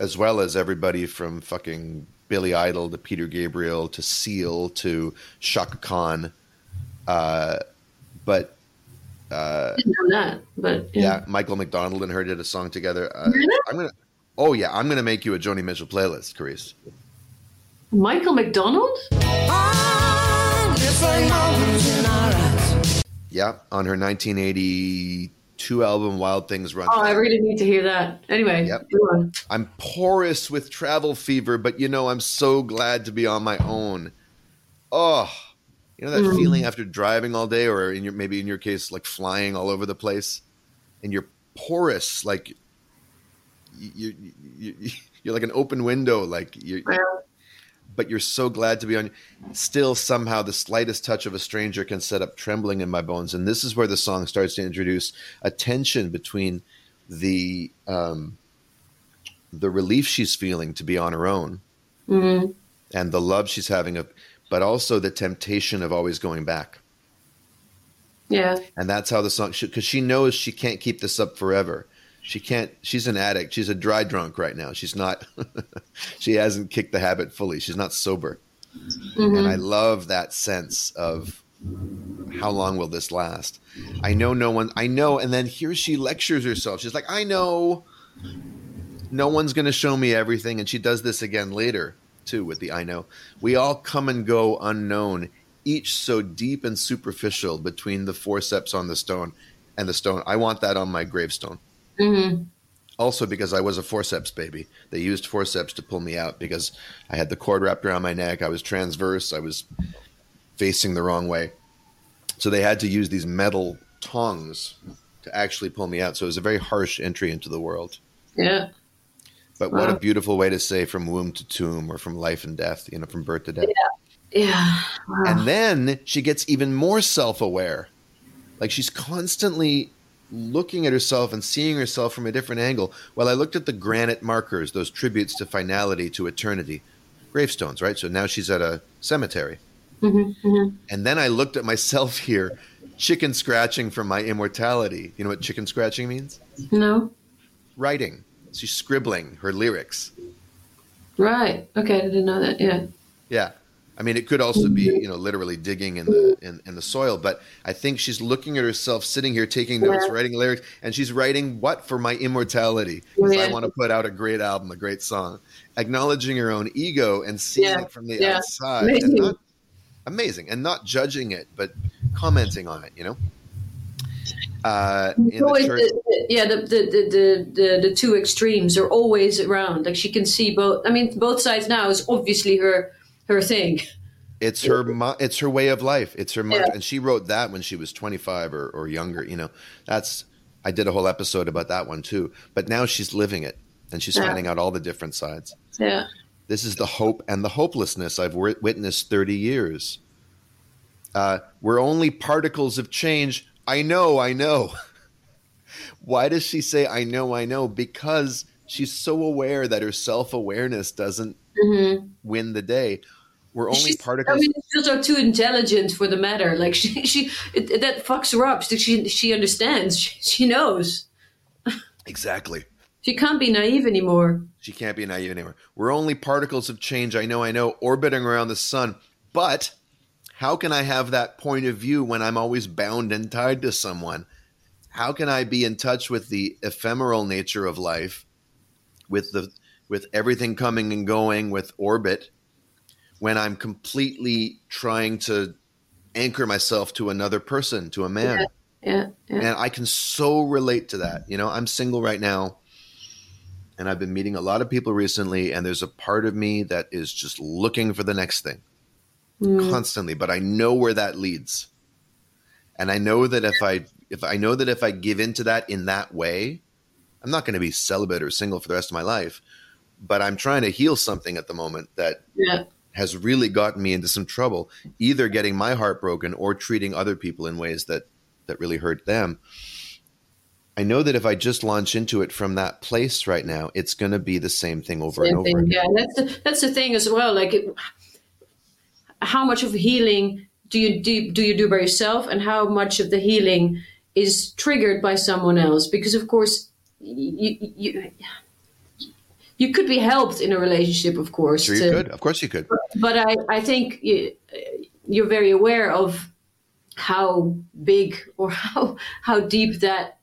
as well as everybody from fucking Billy Idol to Peter Gabriel to Seal to Chaka Khan. Uh, but uh, Didn't know that, but yeah. Michael McDonald and her did a song together. Uh, Really? I'm gonna. Oh yeah, I'm gonna make you a Joni Mitchell playlist, Carice. Michael McDonald. Yeah, on her 1982 album Wild Things Run. Oh, I really need to hear that. Anyway, Yep. I'm porous with travel fever, but you know, I'm so glad to be on my own. Oh, you know that Mm. feeling after driving all day, or in your maybe in your case, like flying all over the place, and you're porous, like you you you you're like an open window, like you. But you're so glad to be on. Still, somehow, the slightest touch of a stranger can set up trembling in my bones, and this is where the song starts to introduce a tension between the um, the relief she's feeling to be on her own, Mm-hmm. and the love she's having of, but also the temptation of always going back. Yeah. And that's how the song, because she knows she can't keep this up forever. She can't. She's an addict. She's a dry drunk right now. She's not. she hasn't kicked the habit fully. She's not sober. Mm-hmm. And I love that sense of how long will this last? I know no one. I know. And then here she lectures herself. She's like, I know. No one's going to show me everything. And she does this again later too with the I know. We all come and go unknown, each so deep and superficial between the forceps on the stone and the stone. I want that on my gravestone. Mm-hmm. Also, because I was a forceps baby, they used forceps to pull me out because I had the cord wrapped around my neck. I was transverse. I was facing the wrong way, so they had to use these metal tongs to actually pull me out. So it was a very harsh entry into the world. Yeah. But what a beautiful way to say from womb to tomb, or from life and death, you know, from birth to death. Yeah. Wow. And then she gets even more self aware. Like she's constantly looking at herself and seeing herself from a different angle. while I looked at the granite markers, those tributes to finality, to eternity, gravestones, right? So now she's at a cemetery. Mm-hmm, mm-hmm. And then I looked at myself here, chicken scratching from my immortality. You know what chicken scratching means? no. Writing. She's scribbling her lyrics. Right. Okay. I didn't know that. Yeah. Yeah. I mean, it could also be, you know, literally digging in the in, in the soil. But I think she's looking at herself, sitting here, taking notes, Yeah. writing lyrics, and she's writing what for my immortality? Because I want to put out a great album, a great song, acknowledging her own ego and seeing Yeah. it from the Yeah. outside, Amazing. and not amazing, and not judging it, but commenting on it. You know, uh, in the always the- the- yeah, the, the, the, the, the two extremes are always around. Like she can see both. I mean, both sides now is obviously her her thing. It's her mo- it's her way of life. It's her mantra. Yeah. and she wrote that when she was 25 or, or younger, you know. That's I did a whole episode about that one too. But now she's living it and she's Yeah. finding out all the different sides. Yeah. This is the hope and the hopelessness I've wi- witnessed 30 years. Uh, we're only particles of change. I know, I know. Why does she say I know, I know? Because she's so aware that her self-awareness doesn't win the day. We're only. She's- particles I mean, she's also too intelligent for the matter. Like she, she it, that fucks her up. She, she understands. She, she knows. Exactly. She can't be naive anymore. She can't be naive anymore. We're only particles of change, I know, I know, orbiting around the sun. But how can I have that point of view when I'm always bound and tied to someone? How can I be in touch with the ephemeral nature of life, with the with everything coming and going, with orbit, when I'm completely trying to anchor myself to another person, to a man? Yeah. Yeah. And I can so relate to that. You know, I'm single right now, and I've been meeting a lot of people recently, and there's a part of me that is just looking for the next thing mm. constantly, but I know where that leads. And I know that if I if I know that if I give into that in that way, I'm not going to be celibate or single for the rest of my life, but I'm trying to heal something at the moment that Yeah. Has really gotten me into some trouble, either getting my heart broken or treating other people in ways that that really hurt them. I know that if I just launch into it from that place right now, it's going to be the same thing over Same and over. thing. again. Yeah. That's the, that's the thing as well. Like, it, how much of healing do you do, do you do by yourself, and how much of the healing is triggered by someone else? Because of course, you you you could be helped in a relationship, of course. Sure, you to- could. Of course, you could. but I, I think you, you're very aware of how big or how how deep that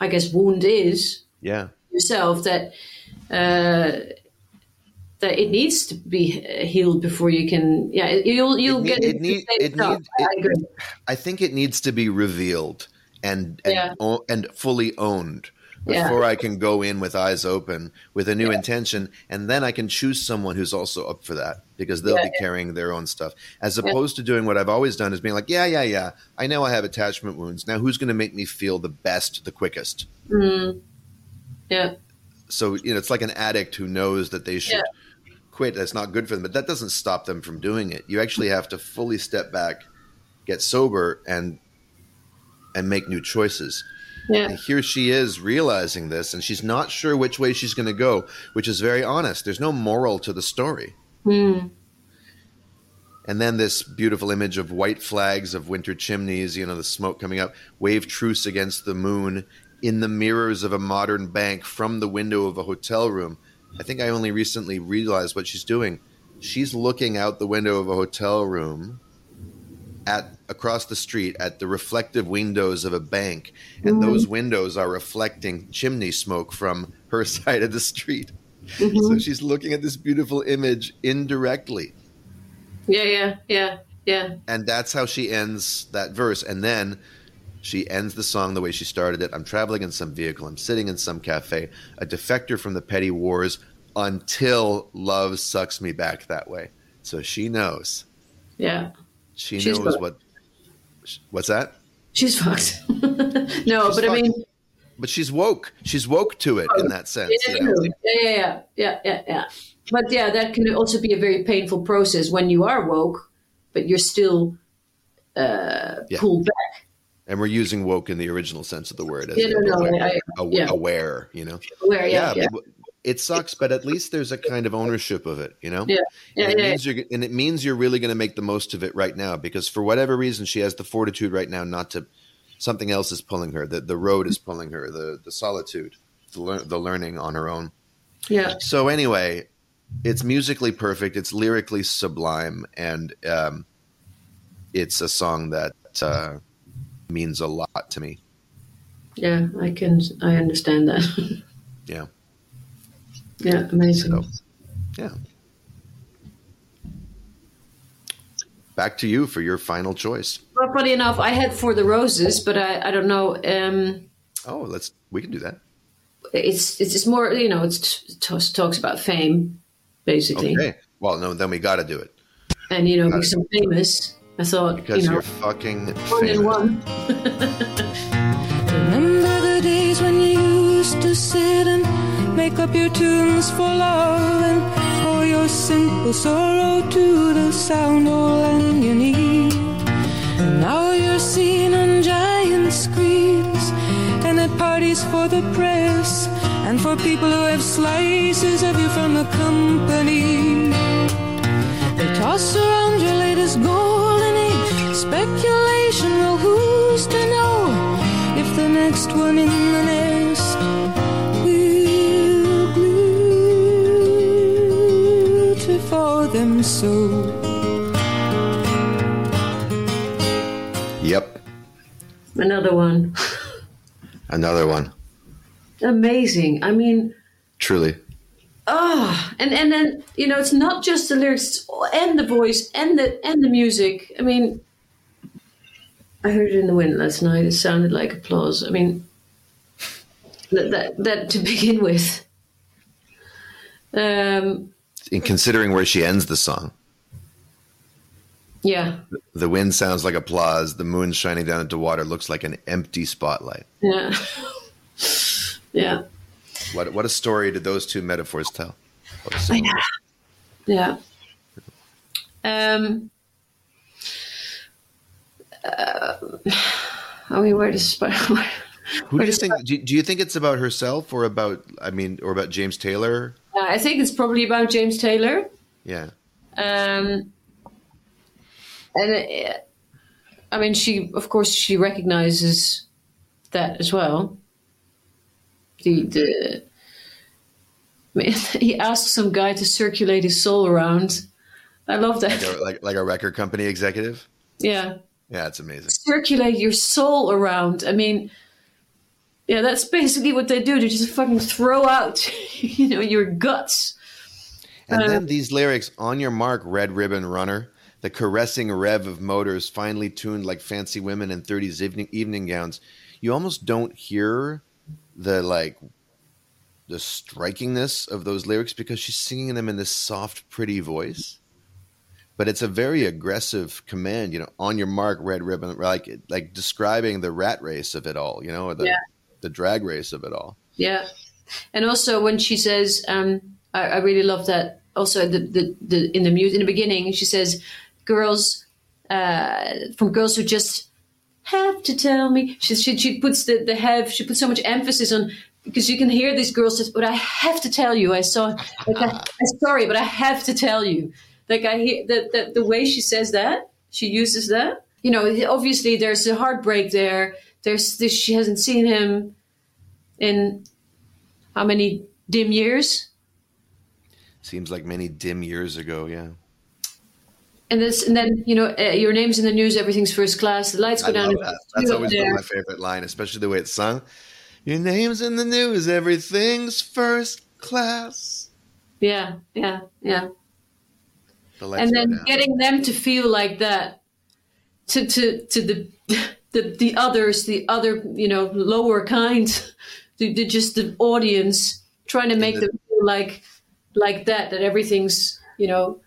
I guess wound is Yeah. yourself that uh, that it needs to be healed before you can yeah you'll you'll It get need- it into need- it stuff. need- I it- agree. I think it needs to be revealed and and, Yeah. o- and fully owned Yeah. before I can go in with eyes open with a new intention, and then I can choose someone who's also up for that because they'll Yeah, be carrying their own stuff, as opposed to doing what I've always done is being like, yeah, yeah, yeah, I know I have attachment wounds. Now, who's going to make me feel the best, the quickest? Mm-hmm. yeah So you know, it's like an addict who knows that they should quit. That's not good for them, but that doesn't stop them from doing it. You actually have to fully step back, get sober, and and make new choices. Yeah. And here she is realizing this, and she's not sure which way she's going to go, which is very honest. There's no moral to the story. Hmm. And then this beautiful image of white flags of winter chimneys, you know, the smoke coming up, wave truce against the moon in the mirrors of a modern bank from the window of a hotel room. I think I only recently realized what she's doing. She's looking out the window of a hotel room at across the street at the reflective windows of a bank and mm-hmm. those windows are reflecting chimney smoke from her side of the street. Mm-hmm. So she's looking at this beautiful image indirectly. Yeah, yeah, yeah, yeah. and that's how she ends that verse. And then she ends the song the way she started it. I'm traveling in some vehicle. I'm sitting in some cafe. A defector from the petty wars until love sucks me back that way. So she knows. Yeah. She She's knows fucked. what what's that She's fucked. no, She's but I mean, but she's woke she's woke to it in that sense yeah, you know? yeah, yeah, yeah, yeah, yeah. But yeah, that can also be a very painful process when you are woke, but you're still uh, Yeah. pulled back. and we're using woke in the original sense of the word as Yeah, no, no, aware, I- I- aw- yeah. aware you know Where, yeah, yeah, it sucks but at least there's a kind of ownership of it you know yeah, yeah, and, it yeah, means you're, and it means you're really going to make the most of it right now because for whatever reason she has the fortitude right now not to something else is pulling her the, the road is pulling her the, the solitude the, lear- the learning on her own yeah. so anyway it's musically perfect it's lyrically sublime and um, it's a song that uh, means a lot to me Yeah, I can. I understand that. yeah yeah, amazing. so yeah back to you for your final choice Well, funny enough, I had for the roses, but I, I don't know. Um, oh let's we can do that it's it's just more, you know, it's it talks, talks about fame, basically, Okay. Well, no, then we got to do it and you know, because I'm famous. I thought, because you know, you're fucking one in one. Remember the days when you used to sit and make up your tunes for love and for your simple sorrow to the sound all and you need. And now you're seen on giant screens and at parties for the press and for people who have slices of you from the company. They toss around your latest golden age speculation. Well, who's to know if the next one in the nest so? Yep, Another one. another one. Amazing. I mean, Truly, ah, and and then you know, it's not just the lyrics, and the voice, and the and the music. I mean, I heard it in the wind last night. It sounded like applause. I mean, that that, that to begin with. Um. In considering where she ends the song, Yeah. the wind sounds like applause. The moon shining down into water looks like an empty spotlight. Yeah. yeah. What what a story did those two metaphors tell? Song. Yeah. Um. Uh, I mean, where does where, Who do you think? Do, do you think it's about herself or about? I mean, or about James Taylor? Uh, I think it's probably about James Taylor. Yeah, Um, and uh, I mean, she, of course, she recognizes that as well. The the I mean, he asks some guy to circulate his soul around. I love that. like a, like, like a record company executive. Yeah, Yeah, it's amazing. circulate your soul around. I mean, yeah, that's basically what they do. They just fucking throw out, you know, your guts. And Uh, then these lyrics on your mark, red ribbon runner. The caressing rev of motors, finely tuned like fancy women in 30s evening, evening gowns. You almost don't hear the like the strikingness of those lyrics because she's singing them in this soft, pretty voice. But it's a very aggressive command, you know, on your mark, red ribbon, like like describing the rat race of it all, you know, or the Yeah. The drag race of it all. Yeah, and also when she says, um, I, I really love that. Also, the the, the in the music in the beginning, she says, "Girls, uh, from girls who just have to tell me. She she, she puts the, the have. She puts so much emphasis on because you can hear these girls say, "But I have to tell you, I saw. Like, I, I'm sorry, but I have to tell you." Like I hear that the way she says that, she uses that. You know, obviously there's a heartbreak there. There's this. She hasn't seen him in how many dim years? Seems like many dim years ago. Yeah. And this, and then you know, uh, your name's in the news. Everything's first class. The lights go I down. that. That's always been my favorite line, especially the way it's sung. Your name's in the news. Everything's first class. Yeah, yeah, yeah. The and then getting them to feel like that to to to the the, the others the other you know lower kind the, the just the audience trying to make the- them feel like like that that everything's you know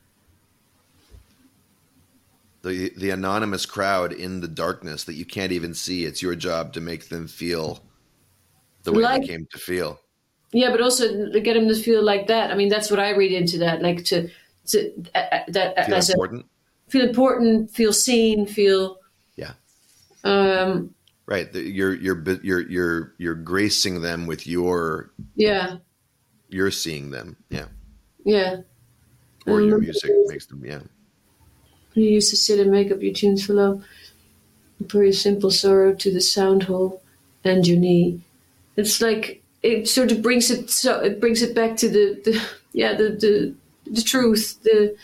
the the anonymous crowd in the darkness that you can't even see. It's your job to make them feel the way Like- they came to feel. yeah but also to get them to feel like that i mean that's what i read into that like to to uh, uh, that Feel as a, important. feel important feel seen feel. Um Right. You're you're you're you're you're gracing them with your yeah you're seeing them. Yeah. yeah Or your Um, music makes them. Yeah. You used to sit and make up your tunes for love. Pour your simple sorrow to the sound hole and your knee. It's like it sort of brings it so it brings it back to the, the yeah the, the the truth the,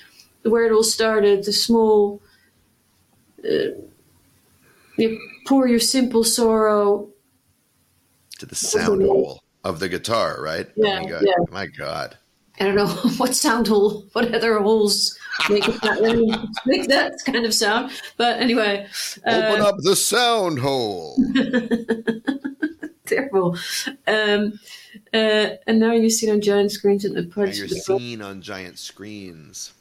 the where it all started the small uh, you pour your simple sorrow To the sound hole of the guitar. Right. Yeah, Oh my God. yeah. My God. I don't know what sound hole, what other holes make that make that kind of sound. But anyway, Open uh, up the sound hole. terrible. Um, uh, and now you see it on giant screens at the parts you're the seen on giant screens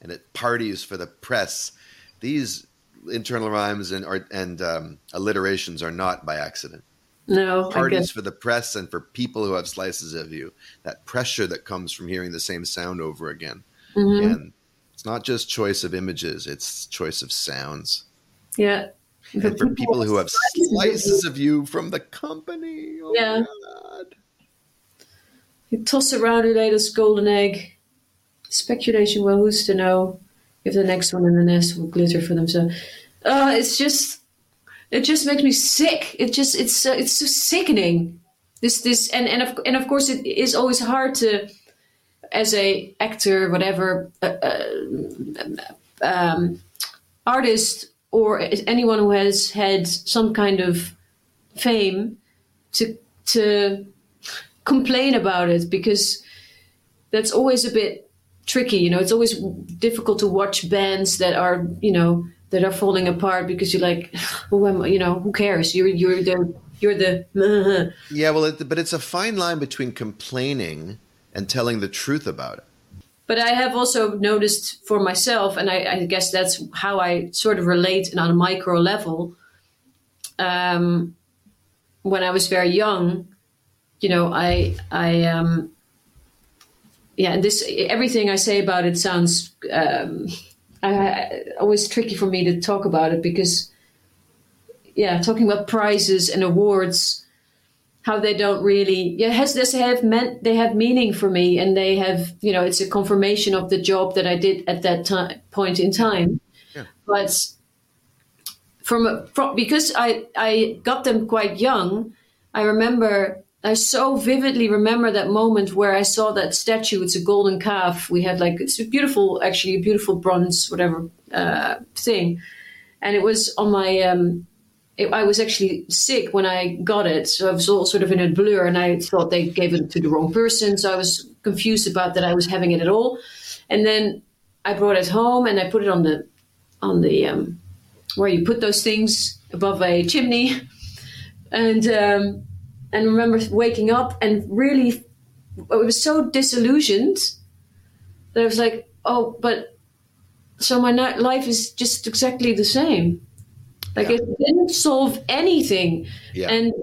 and at parties for the press. These internal rhymes and art and um, alliterations are not by accident. no Parties for the press and for people who have slices of you. That pressure that comes from hearing the same sound over again. Mhm. And it's not just choice of images; it's choice of sounds. yeah. And for people who have slices of you from the company. Oh Yeah. God. You toss around a latest golden egg. Speculation, well, who's to know if the next one in the nest will glitter for themselves? Uh, it's just, it just makes me sick. It just, it's, uh, it's so sickening. This, this, and and of and of course, it is always hard to, as a actor, whatever, uh, uh, um, artist, or anyone who has had some kind of fame, to to complain about it because that's always a bit tricky you know it's always difficult to watch bands that are you know that are falling apart because you're like who am I? you know who cares you're you're the you're the Yeah, well, it, but it's a fine line between complaining and telling the truth about it. but i have also noticed for myself and i, I guess that's how i sort of relate and on a micro level um, when i was very young you know i i um yeah and this everything i say about it sounds um I, always tricky for me to talk about it because yeah talking about prizes and awards how they don't really yeah has this have meant they have meaning for me and they have you know it's a confirmation of the job that i did at that time point in time Yeah. but from, a, from because i i got them quite young i remember I so vividly remember that moment where I saw that statue. It's a golden calf. We had like it's a beautiful, actually a beautiful bronze, whatever uh, thing, and it was on my. Um, it, I was actually sick when I got it, so I was all sort of in a blur, and I thought they gave it to the wrong person. So I was confused about that I was having it at all, and then I brought it home and I put it on the on the um, where you put those things above a chimney, and. Um, and remember waking up and really I was so disillusioned that I was like, oh, but so my life is just exactly the same. Like Yeah. it didn't solve anything, Yeah. and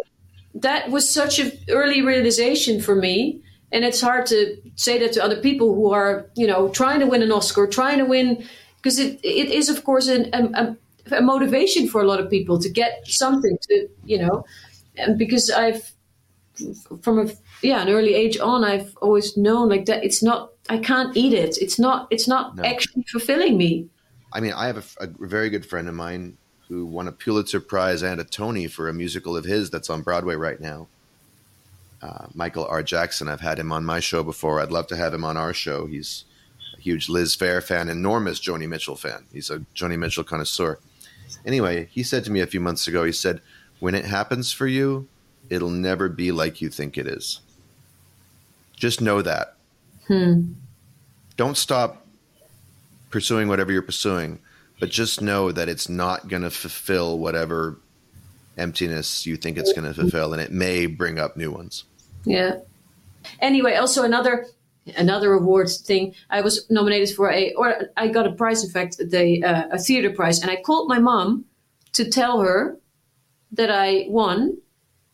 that was such an early realization for me. And it's hard to say that to other people who are, you know, trying to win an Oscar, trying to win, because it, it is, of course, an, a, a, a motivation for a lot of people to get something to you know, and because I've from a yeah an early age on I've always known like that it's not I can't eat it it's not it's not No. actually fulfilling me I mean, I have a very good friend of mine who won a Pulitzer Prize and a Tony for a musical of his that's on Broadway right now. Uh, Michael R. Jackson. I've had him on my show before. I'd love to have him on our show. He's a huge Liz Phair fan, enormous Joni Mitchell fan. He's a Joni Mitchell connoisseur. Anyway, he said to me a few months ago, he said, When it happens for you, it'll never be like you think it is. Just know that. Don't stop pursuing whatever you're pursuing, but just know that it's not going to fulfill whatever emptiness you think it's going to fulfill, and it may bring up new ones. Yeah. Anyway, also another another awards thing. I was nominated for a, or I got a prize. In fact, the uh, a theater prize, and I called my mom to tell her that I won,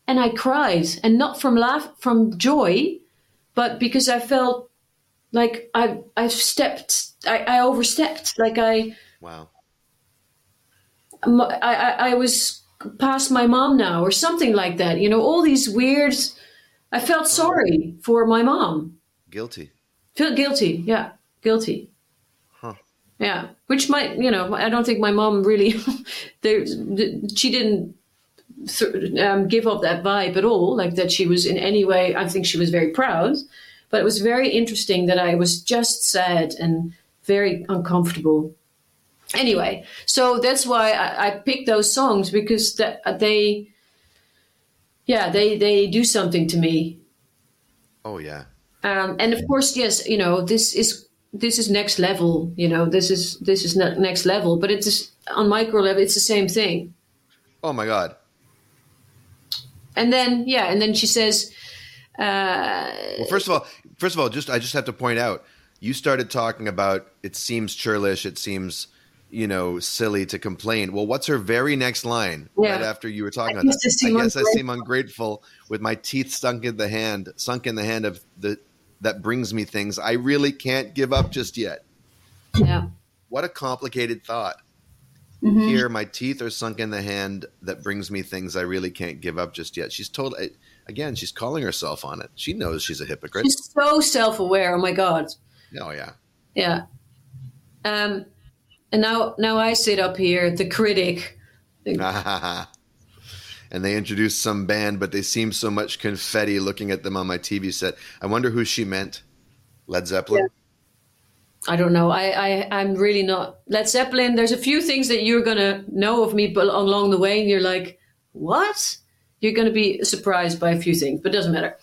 and I cried, and not from laugh from joy, but because I felt like I I stepped, I, I overstepped, like I Wow. I, I, I was past my mom now or something like that. You know, all these weird. I felt sorry for my mom. Guilty. Feel guilty. Yeah, guilty. Huh. Yeah, which might you know I don't think my mom really. there, she didn't th- um, give off that vibe at all. Like that she was in any way. I think she was very proud, but it was very interesting that I was just sad and very uncomfortable. Anyway, so that's why I, I picked those songs because that they, yeah, they they do something to me. Oh, yeah. Um, and of course, yes, you know, this is this is next level. You know, this is this is ne- next level. But it is on micro level, it's the same thing. Oh, my God. And then yeah, and then she says, uh, Well, first of all, first of all, just I just have to point out, you started talking about it seems churlish, it seems, you know, silly to complain. Well, what's her very next line Yeah. right after you were talking I about that? I guess I seem ungrateful with my teeth sunk in the hand, sunk in the hand of the that brings me things I really can't give up just yet. yeah, What a complicated thought. Mm-hmm. Here, my teeth are sunk in the hand that brings me things I really can't give up just yet. She's told again, she's calling herself on it. She knows she's a hypocrite. she's so self-aware. Oh my god, Oh yeah. yeah. Um, and now now I sit up here, the critic. and they introduced some band, but they seemed so much confetti looking at them on my TV set. I wonder who she meant. Led Zeppelin? I don't know. I, I I'm really not Led Zeppelin. There's a few things that you're gonna know of me but along the way, and you're like, what? You're gonna be surprised by a few things, but it doesn't matter.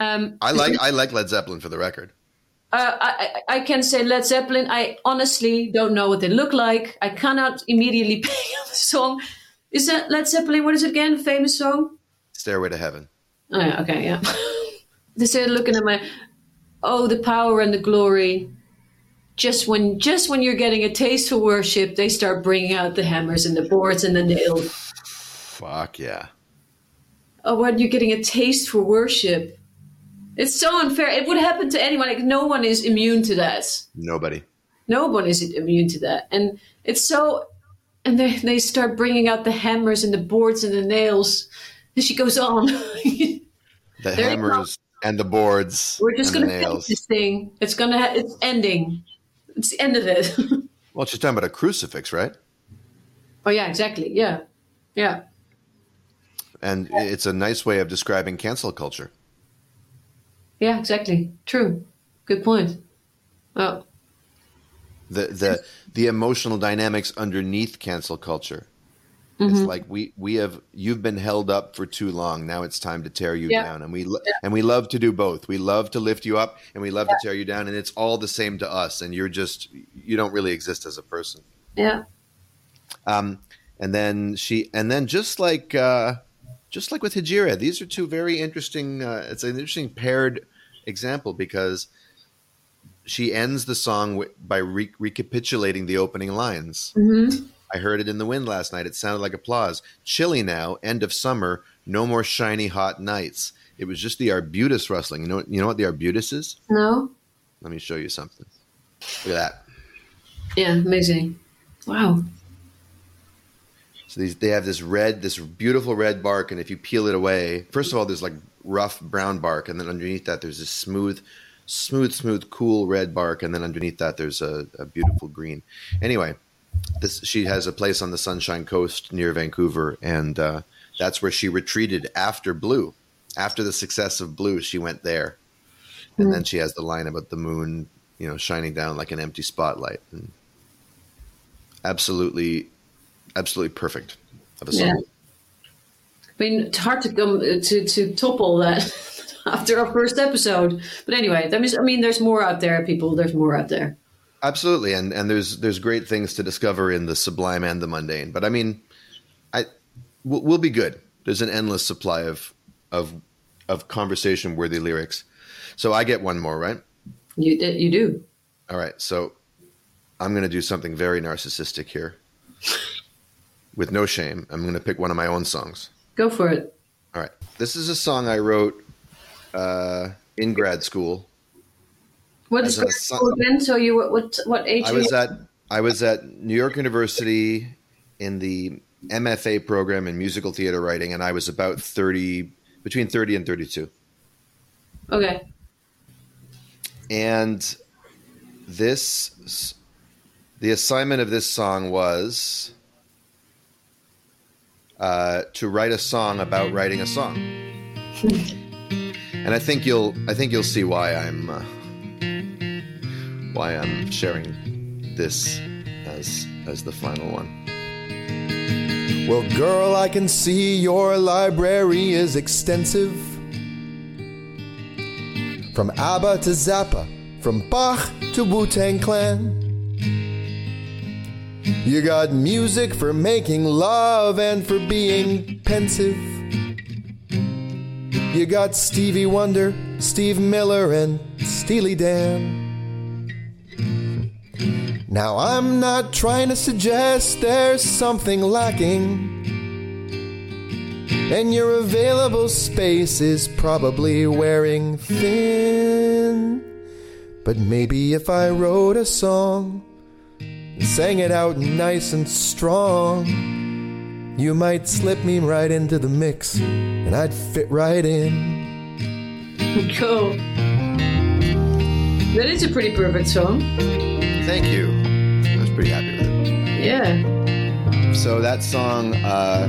Um, I like I like Led Zeppelin for the record. uh, I, I can say Led Zeppelin. I honestly don't know what they look like. I cannot immediately pick up the song. Is that Led Zeppelin? What is it again? Famous song? Stairway to Heaven. Oh, yeah, okay, yeah. they started looking at my, oh, the power and the glory. Just when, just when you're getting a taste for worship, they start bringing out the hammers and the boards and the nails. Fuck yeah. Oh, when you're getting a taste for worship, it's so unfair. It would happen to anyone. Like no one is immune to that. Nobody. No one is immune to that, and it's so. And they they start bringing out the hammers and the boards and the nails. And she goes on. The hammers and the boards. We're just gonna the finish this thing. It's gonna. Ha- it's ending. It's the end of it. Well, she's talking about a crucifix, right? oh yeah, exactly. Yeah, yeah, And it's a nice way of describing cancel culture. yeah, exactly. True. Good point. Oh, the the the emotional dynamics underneath cancel culture. It's Mm-hmm. like we we have you've been held up for too long. Now it's time to tear you Yeah. down, and we lo- and we love to do both. We love to lift you up, and we love to tear you down, and it's all the same to us. And you're just you don't really exist as a person. yeah. Um, and then she and then just like uh, just like with Hejira, these are two very interesting. Uh, it's an interesting paired example because she ends the song by re- recapitulating the opening lines. Mm-hmm. I heard it in the wind last night. It sounded like applause. Chilly now, end of summer. No more shiny hot nights. It was just the arbutus rustling. You know, you know what the arbutus is? No. Let me show you something. Look at that. Yeah. Amazing. Wow. So these they have this red, this beautiful red bark, and if you peel it away, first of all, there's like rough brown bark, and then underneath that there's this smooth, smooth, smooth, cool red bark, and then underneath that there's a, a beautiful green. Anyway, this she has a place on the Sunshine Coast near Vancouver, and uh, that's where she retreated after Blue. After the success of Blue, she went there, and then she has the line about the moon, you know, shining down like an empty spotlight. And absolutely, absolutely perfect of a song. Yeah. I mean, it's hard to come to to topple that after our first episode. But anyway, that means I mean, there's more out there, people. There's more out there. Absolutely, and and there's there's great things to discover in the sublime and the mundane. But I mean, I we'll, we'll be good. There's an endless supply of of of conversation worthy lyrics. So I get one more, right? You did- you do. All right. So I'm going to do something very narcissistic here, with no shame. I'm going to pick one of my own songs. Go for it. All right. This is a song I wrote uh, in grad school. What As grad school then? So you what what, what age? I was you? at I was at New York University in the MFA program in musical theater writing, and I was about thirty, between thirty and thirty-two. Okay. And this, the assignment of this song was uh, to write a song about writing a song. and I think you'll, I think you'll see why I'm, uh, why I'm sharing this as as the final one. Well, girl, I can see your library is extensive. From ABBA to Zappa, from Bach to Wu Tang Clan. You got music for making love and for being pensive. You got Stevie Wonder, Steve Miller, and Steely Dan. Now, I'm not trying to suggest there's something lacking. And your available space is probably wearing thin. But maybe if I wrote a song and sang it out nice and strong, you might slip me right into the mix and I'd fit right in. Cool. That is a pretty perfect song. Thank you. Pretty happy with it. Yeah. So that song, uh,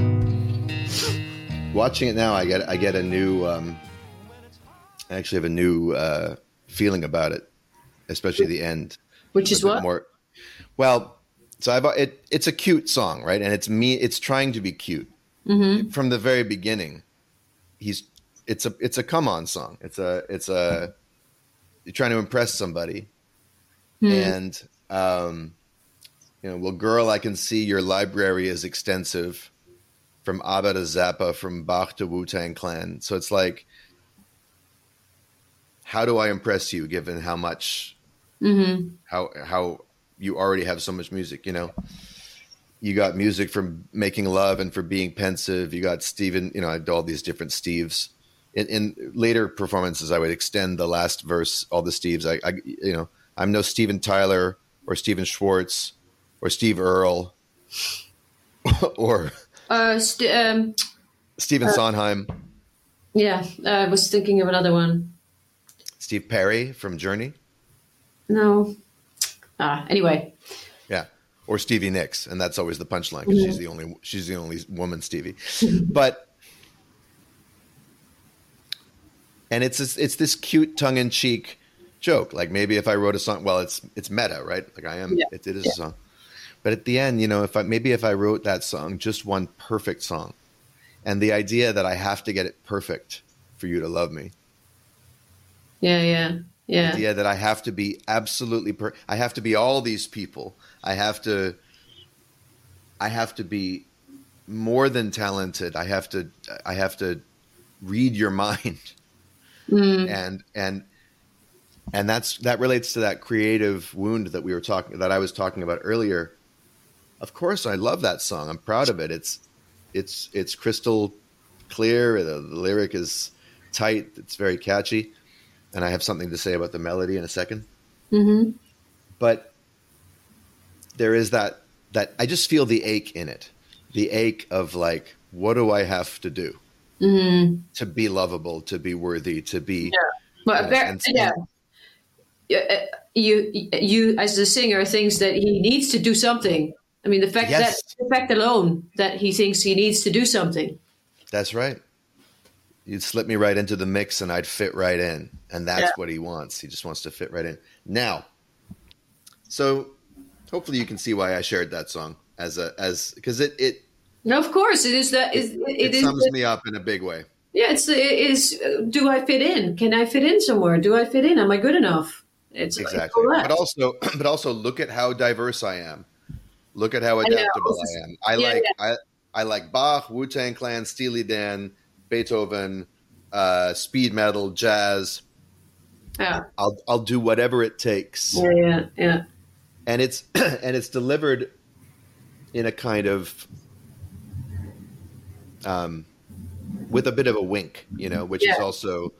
watching it now, I get I get a new, um, I actually have a new uh, feeling about it, especially the end. Which is what? More, well, so I've it. It's a cute song, right? And it's me. It's trying to be cute from the very beginning. He's it's a it's a come on song. It's a it's a you're trying to impress somebody, and um, you know, well, girl, I can see your library is extensive, from ABBA to Zappa, from Bach to Wu Tang Clan. So it's like, how do I impress you, given how much, mm-hmm. how how you already have so much music? You know, you got music from making love and for being pensive. You got Steven, you know, I all these different Steves. In, in later performances, I would extend the last verse, all the Steves. I, I you know, I'm no Steven Tyler or Stephen Schwartz or Steve Earle or Uh, st- um, Stephen Sondheim, yeah, I was thinking of another one. Steve Perry from Journey. No. Ah, anyway. Yeah, or Stevie Nicks, and that's always the punchline because she's the only she's the only woman Stevie. but and it's this, it's this cute tongue in cheek joke. Like maybe if I wrote a song, well, it's it's meta, right? Like I am, Yeah. it, it is a song. But at the end, you know, if I maybe if I wrote that song, just one perfect song, and the idea that I have to get it perfect for you to love me, Yeah, yeah, yeah. idea that I have to be absolutely per- I have to be all these people. I have to I have to be more than talented. I have to I have to read your mind. Mm. And and and that's that relates to that creative wound that we were talking that I was talking about earlier. Of course I love that song. I'm proud of it. It's it's it's crystal clear. The, the lyric is tight. It's very catchy and I have something to say about the melody in a 2nd Mm-hmm. But there is that that I just feel the ache in it. the ache of like, what do I have to do Mm-hmm. to be lovable, to be worthy, to be Well, Yes, ver- and- yeah. Yeah, uh, You, you, as the singer, thinks that he needs to do something. I mean, the fact Yes. that the fact alone that he thinks he needs to do something. That's right. You'd slip me right into the mix and I'd fit right in. And that's Yeah. what he wants. He just wants to fit right in. Now, so hopefully you can see why I shared that song as a as because it it No, of course, it is that. It, it, it is. sums me up in a big way. Yeah, it's it is. Do I fit in? Can I fit in somewhere? Do I fit in? Am I good enough? It's Exactly. all. But also but also look at how diverse I am. Look at how adaptable I am. I Yeah, like I I like Bach, Wu Tang Clan, Steely Dan, Beethoven, uh, speed metal, jazz. yeah, I'll I'll do whatever it takes. yeah, yeah, yeah. and it's and it's delivered in a kind of um, with a bit of a wink, you know, which is also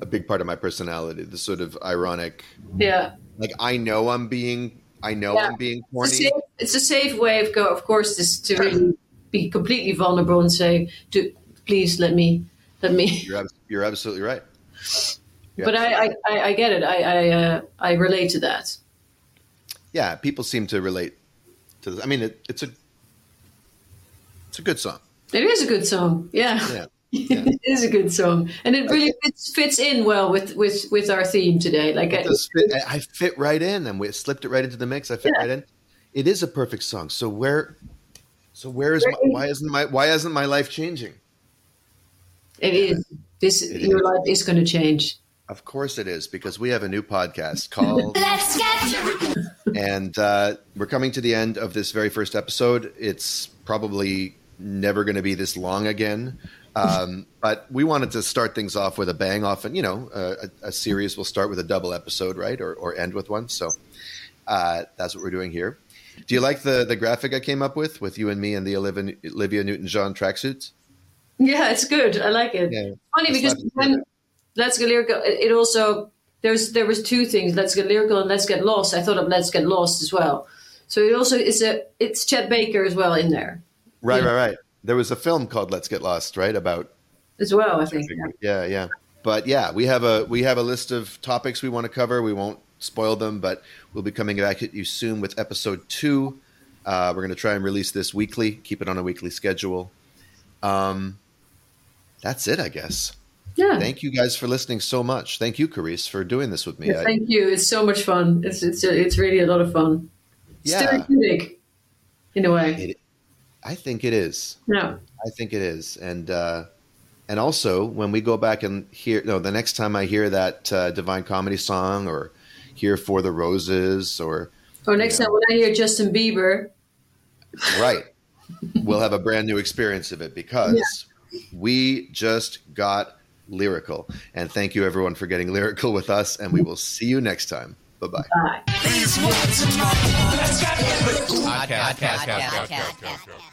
a big part of my personality. The sort of ironic, yeah. like I know I'm being, I know Yeah. I'm being It's a, corny. safe, it's a safe way of go. Of course, is to really be completely vulnerable and say, "Do please let me, let me." You're abs- you're absolutely right. You're But I, I, I, I get it. I, I, uh, I relate to that. yeah, people seem to relate to this. I mean, it, it's a it's a good song. It is a good song. Yeah, Yeah. Yeah. it is a good song, and it really fits, fits in well with, with, with our theme today. Like, I, fit, I fit right in, and we slipped it right into the mix. I fit Yeah. right in. It is a perfect song. So where, so where is my, why isn't my why isn't my life changing? it is. This It your is. life is going to change. Of course it is because we have a new podcast called, Let's get and uh, we're coming to the end of this very first episode. It's probably never going to be this long again. Um, but we wanted to start things off with a bang. Often, you know, uh, a, a series will start with a double episode, right, or, or end with one. So uh, that's what we're doing here. Do you like the the graphic I came up with with you and me and the Olivia, Olivia Newton John tracksuits? Yeah, it's good. I like it. Yeah. Funny because when Let's Get Lyrical, it it also there's there was two things. Let's Get Lyrical and Let's Get Lost. I thought of Let's Get Lost as well. So it also is a it's Chet Baker as well in there Right, Yeah. right, right. There was a film called Let's Get Lost, right? About as well. I think. yeah, yeah. But yeah, we have a we have a list of topics we want to cover. We won't spoil them, but we'll be coming back at you soon with episode two. Uh, we're going to try and release this weekly. Keep it on a weekly schedule. Um, that's it, I guess. Yeah. Thank you guys for listening so much. Thank you, Carice, for doing this with me. Yeah, Thank you. It's so much fun. It's it's it's really a lot of fun. Yeah. therapeutic in a way. It- I think it is. No. I think it is, and uh, and also when we go back and hear, no, the next time I hear that uh, Divine Comedy song or hear For the Roses or Or next Yeah. time when I hear Justin Bieber, right, we'll have a brand new experience of it because we just got lyrical. And thank you everyone for getting lyrical with us, and we will see you next time. Bye bye. bye.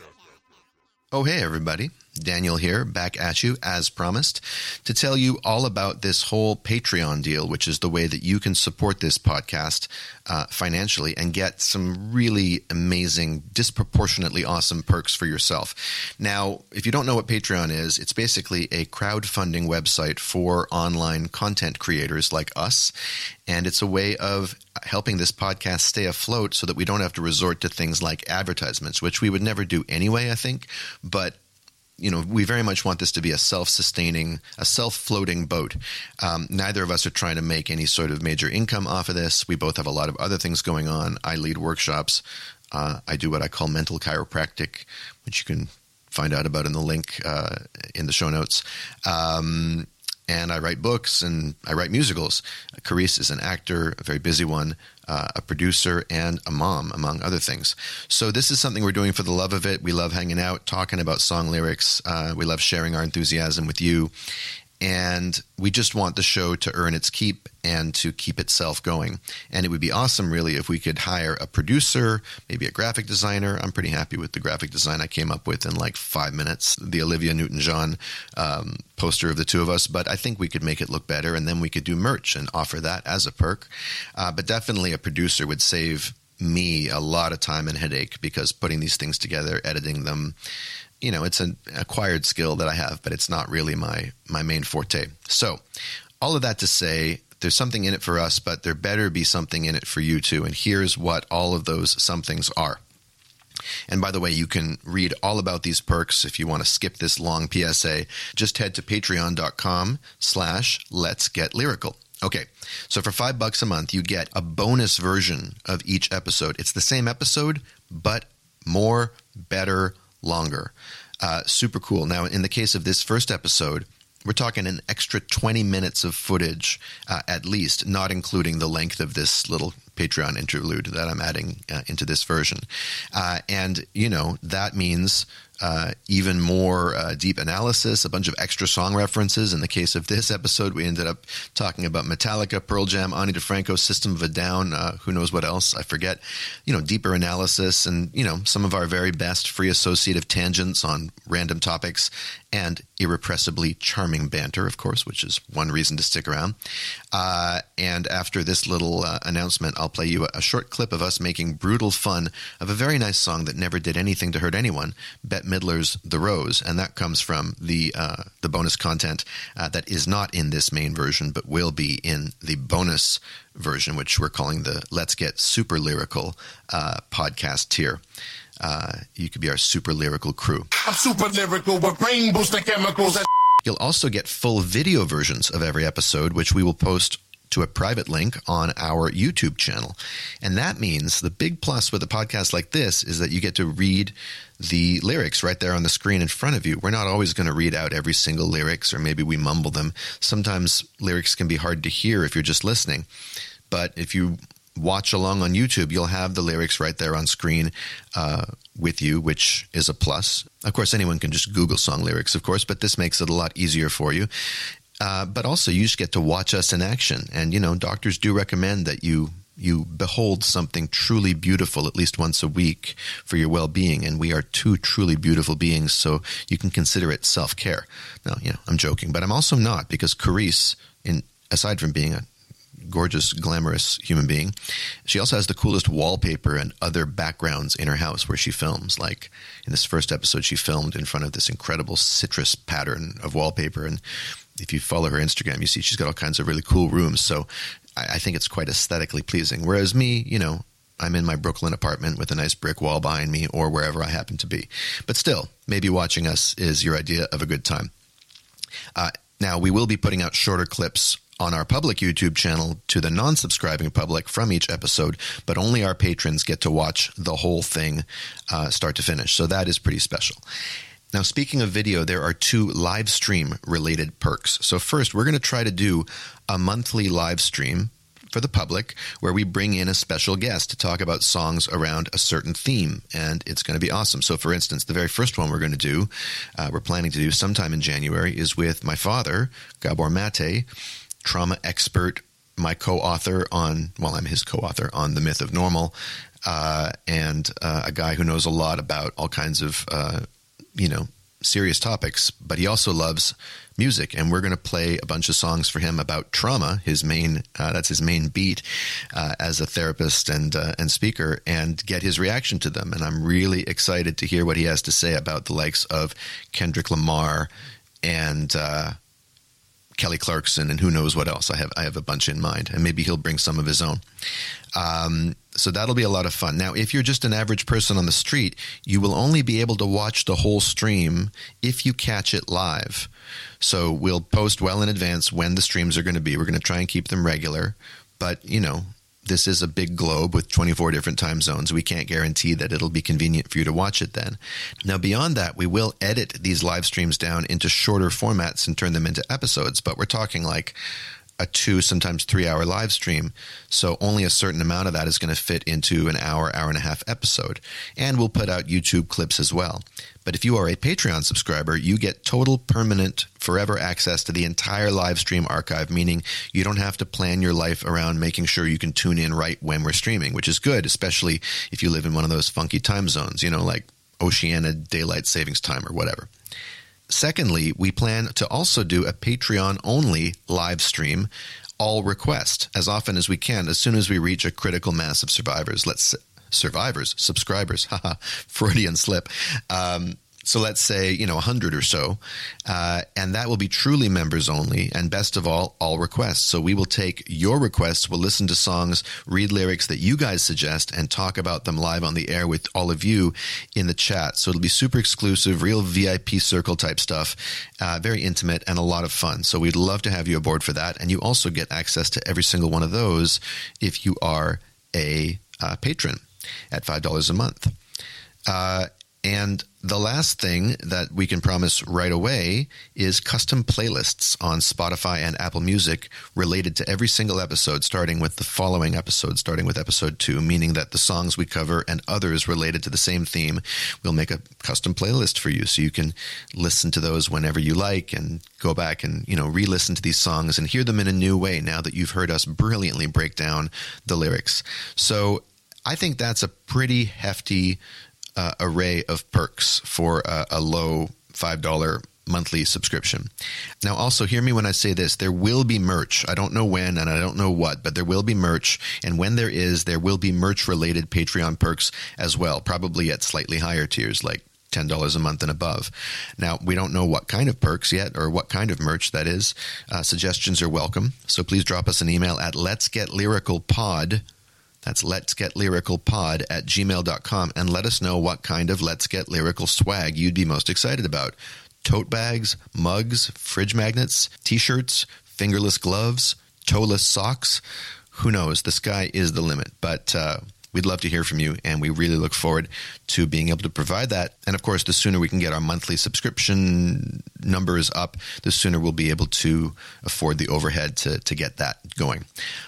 Oh, hey, everybody. Daniel here, back at you as promised to tell you all about this whole Patreon deal, which is the way that you can support this podcast uh, financially and get some really amazing, disproportionately awesome perks for yourself. Now, if you don't know what Patreon is, it's basically a crowdfunding website for online content creators like us. And it's a way of helping this podcast stay afloat so that we don't have to resort to things like advertisements, which we would never do anyway, I think. But you know, we very much want this to be a self-sustaining, a self-floating boat. Um, neither of us are trying to make any sort of major income off of this. We both have a lot of other things going on. I lead workshops. Uh, I do what I call mental chiropractic, which you can find out about in the link uh, in the show notes. Um, and I write books and I write musicals. Carice is an actor, a very busy one, uh, a producer, and a mom, among other things. So this is something we're doing for the love of it. We love hanging out, talking about song lyrics. Uh, we love sharing our enthusiasm with you. And we just want the show to earn its keep and to keep itself going. And it would be awesome, really, if we could hire a producer, maybe a graphic designer. I'm pretty happy with the graphic design I came up with in like five minutes, the Olivia Newton John um, poster of the two of us. But I think we could make it look better, and then we could do merch and offer that as a perk. Uh, but definitely a producer would save me a lot of time and headache because putting these things together, editing them, you know, it's an acquired skill that I have, but it's not really my my main forte. So, all of that to say, there's something in it for us, but there better be something in it for you too. And here's what all of those somethings are. And by the way, you can read all about these perks if you want to skip this long PSA. Just head to patreon.com slash let's get lyrical. Okay, so for five bucks a month, you get a bonus version of each episode. It's the same episode, but more, better, longer. Uh, super cool. Now, in the case of this first episode, we're talking an extra 20 minutes of footage uh, at least, not including the length of this little Patreon interlude that I'm adding uh, into this version. Uh, and, you know, that means uh, even more uh, deep analysis, a bunch of extra song references. In the case of this episode, we ended up talking about Metallica, Pearl Jam, Ani DiFranco, System of a Down, uh, who knows what else, I forget. You know, deeper analysis and, you know, some of our very best free associative tangents on random topics and irrepressibly charming banter, of course, which is one reason to stick around. Uh, and after this little uh, announcement, I'll play you a, short clip of us making brutal fun of a very nice song that never did anything to hurt anyone, Bette Midler's "The Rose," and that comes from the uh, the bonus content uh, that is not in this main version, but will be in the bonus version, which we're calling the "Let's Get Super Lyrical" uh, podcast tier. Uh, you could be our super lyrical crew. I'm super lyrical with brain boosting chemicals. That You'll also get full video versions of every episode, which we will post to a private link on our YouTube channel. And that means the big plus with a podcast like this is that you get to read the lyrics right there on the screen in front of you. We're not always going to read out every single lyrics, or maybe we mumble them. Sometimes lyrics can be hard to hear if you're just listening. But if you watch along on YouTube, you'll have the lyrics right there on screen uh, with you, which is a plus. Of course, anyone can just Google song lyrics, of course, but this makes it a lot easier for you. Uh, but also, you just get to watch us in action, and you know, doctors do recommend that you you behold something truly beautiful at least once a week for your well-being and we are two truly beautiful beings so you can consider it self-care now you know i'm joking but i'm also not because Carice, in aside from being a gorgeous, glamorous human being. She also has the coolest wallpaper and other backgrounds in her house where she films. Like in this first episode, she filmed in front of this incredible citrus pattern of wallpaper. And if you follow her Instagram, you see she's got all kinds of really cool rooms. So I, I think it's quite aesthetically pleasing. Whereas me, you know, I'm in my Brooklyn apartment with a nice brick wall behind me or wherever I happen to be. But still, maybe watching us is your idea of a good time. Uh, now, we will be putting out shorter clips on our public YouTube channel to the non subscribing public from each episode, but only our patrons get to watch the whole thing uh, start to finish. So that is pretty special. Now, speaking of video, there are two live stream related perks. So, first, we're going to try to do a monthly live stream for the public where we bring in a special guest to talk about songs around a certain theme. And it's going to be awesome. So, for instance, the very first one we're going to do, uh, we're planning to do sometime in January, is with my father, Gabor Maté, trauma expert, my co author on, well, I'm his co author on The Myth of Normal, uh, and uh, a guy who knows a lot about all kinds of, uh, you know, serious topics, but he also loves music, and we're going to play a bunch of songs for him about trauma. His main uh, that's his main beat uh, as a therapist and uh, and speaker, and get his reaction to them. And I'm really excited to hear what he has to say about the likes of Kendrick Lamar and. Kelly Clarkson and who knows what else. I have I have a bunch in mind, and maybe he'll bring some of his own. Um, so that'll be a lot of fun. Now, if you're just an average person on the street, you will only be able to watch the whole stream if you catch it live. So we'll post well in advance when the streams are going to be. We're going to try and keep them regular, but you know, this is a big globe with 24 different time zones. We can't guarantee that it'll be convenient for you to watch it then. Now, beyond that, we will edit these live streams down into shorter formats and turn them into episodes, but we're talking like a two, sometimes three hour live stream. So only a certain amount of that is going to fit into an hour, hour and a half episode. And we'll put out YouTube clips as well. But if you are a Patreon subscriber, you get total, permanent, forever access to the entire live stream archive, meaning you don't have to plan your life around making sure you can tune in right when we're streaming, which is good, especially if you live in one of those funky time zones, you know, like Oceania Daylight Savings Time or whatever. secondly, we plan to also do a Patreon only live stream, all request, as often as we can, as soon as we reach a critical mass of survivors. Let's survivors, subscribers, haha, Freudian slip. Um, so let's say, you know, 100 or so. Uh, and that will be truly members only. And best of all, all requests. So we will take your requests, we'll listen to songs, read lyrics that you guys suggest, and talk about them live on the air with all of you in the chat. So it'll be super exclusive, real VIP circle type stuff, uh, very intimate and a lot of fun. So we'd love to have you aboard for that. And you also get access to every single one of those if you are a uh, patron at $5 a month. Uh, and the last thing that we can promise right away is custom playlists on Spotify and Apple Music related to every single episode, starting with the following episode, starting with episode two, meaning that the songs we cover and others related to the same theme, we'll make a custom playlist for you so you can listen to those whenever you like and go back and, you know, re listen to these songs and hear them in a new way now that you've heard us brilliantly break down the lyrics. So I think that's a pretty hefty uh, array of perks for a, a low $5 monthly subscription. Now, also hear me when I say this there will be merch. I don't know when and I don't know what, but there will be merch. And when there is, there will be merch related Patreon perks as well, probably at slightly higher tiers like $10 a month and above. Now, we don't know what kind of perks yet or what kind of merch that is. Uh, suggestions are welcome. So please drop us an email at let's get lyrical pod that's let's get lyrical pod at gmail.com and let us know what kind of let's get lyrical swag you'd be most excited about. Tote bags, mugs, fridge magnets, t shirts, fingerless gloves, toeless socks. Who knows? The sky is the limit. But uh, we'd love to hear from you, and we really look forward to being able to provide that. And of course, the sooner we can get our monthly subscription numbers up, the sooner we'll be able to afford the overhead to, to get that going.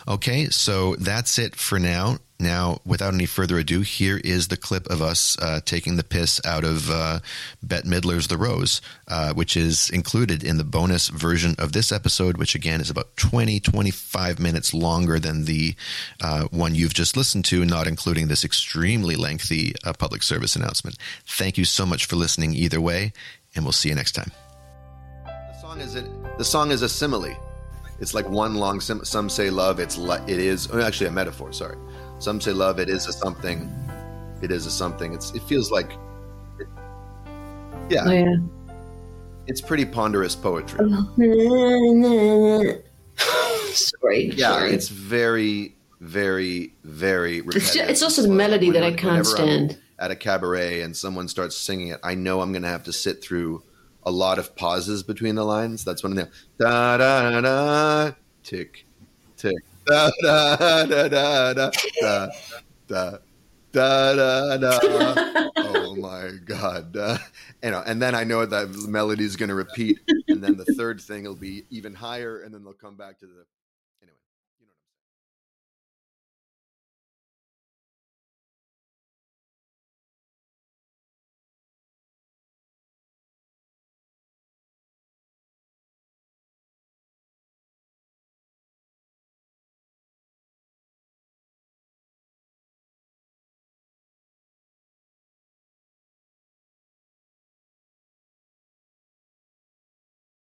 Okay, so that's it for now. Now, without any further ado, here is the clip of us uh, taking the piss out of uh, Bette Midler's The Rose, uh, which is included in the bonus version of this episode, which again is about 20, 25 minutes longer than the uh, one you've just listened to, not including this extremely lengthy uh, public service announcement. Thank you so much for listening either way, and we'll see you next time. The song is, a, the song is a simile. It's like one long sim- some say love. It's it is oh, actually a metaphor. Sorry, some say love. It is a something. It is a something. It's it feels like it, yeah, Oh, yeah. it's pretty ponderous poetry. Sorry. Yeah, sorry. it's very very very. It's, it's also the melody that I can't whenever I'm stand. At a cabaret and someone starts singing it, I know I'm going to have to sit through a lot of pauses between the lines. That's when I know. Da da da tick tick da, da, da, da, da, da, da. Da, da, da. oh my god uh, you know and then i know that melody is going to repeat and then the third thing will be even higher and then they'll come back to the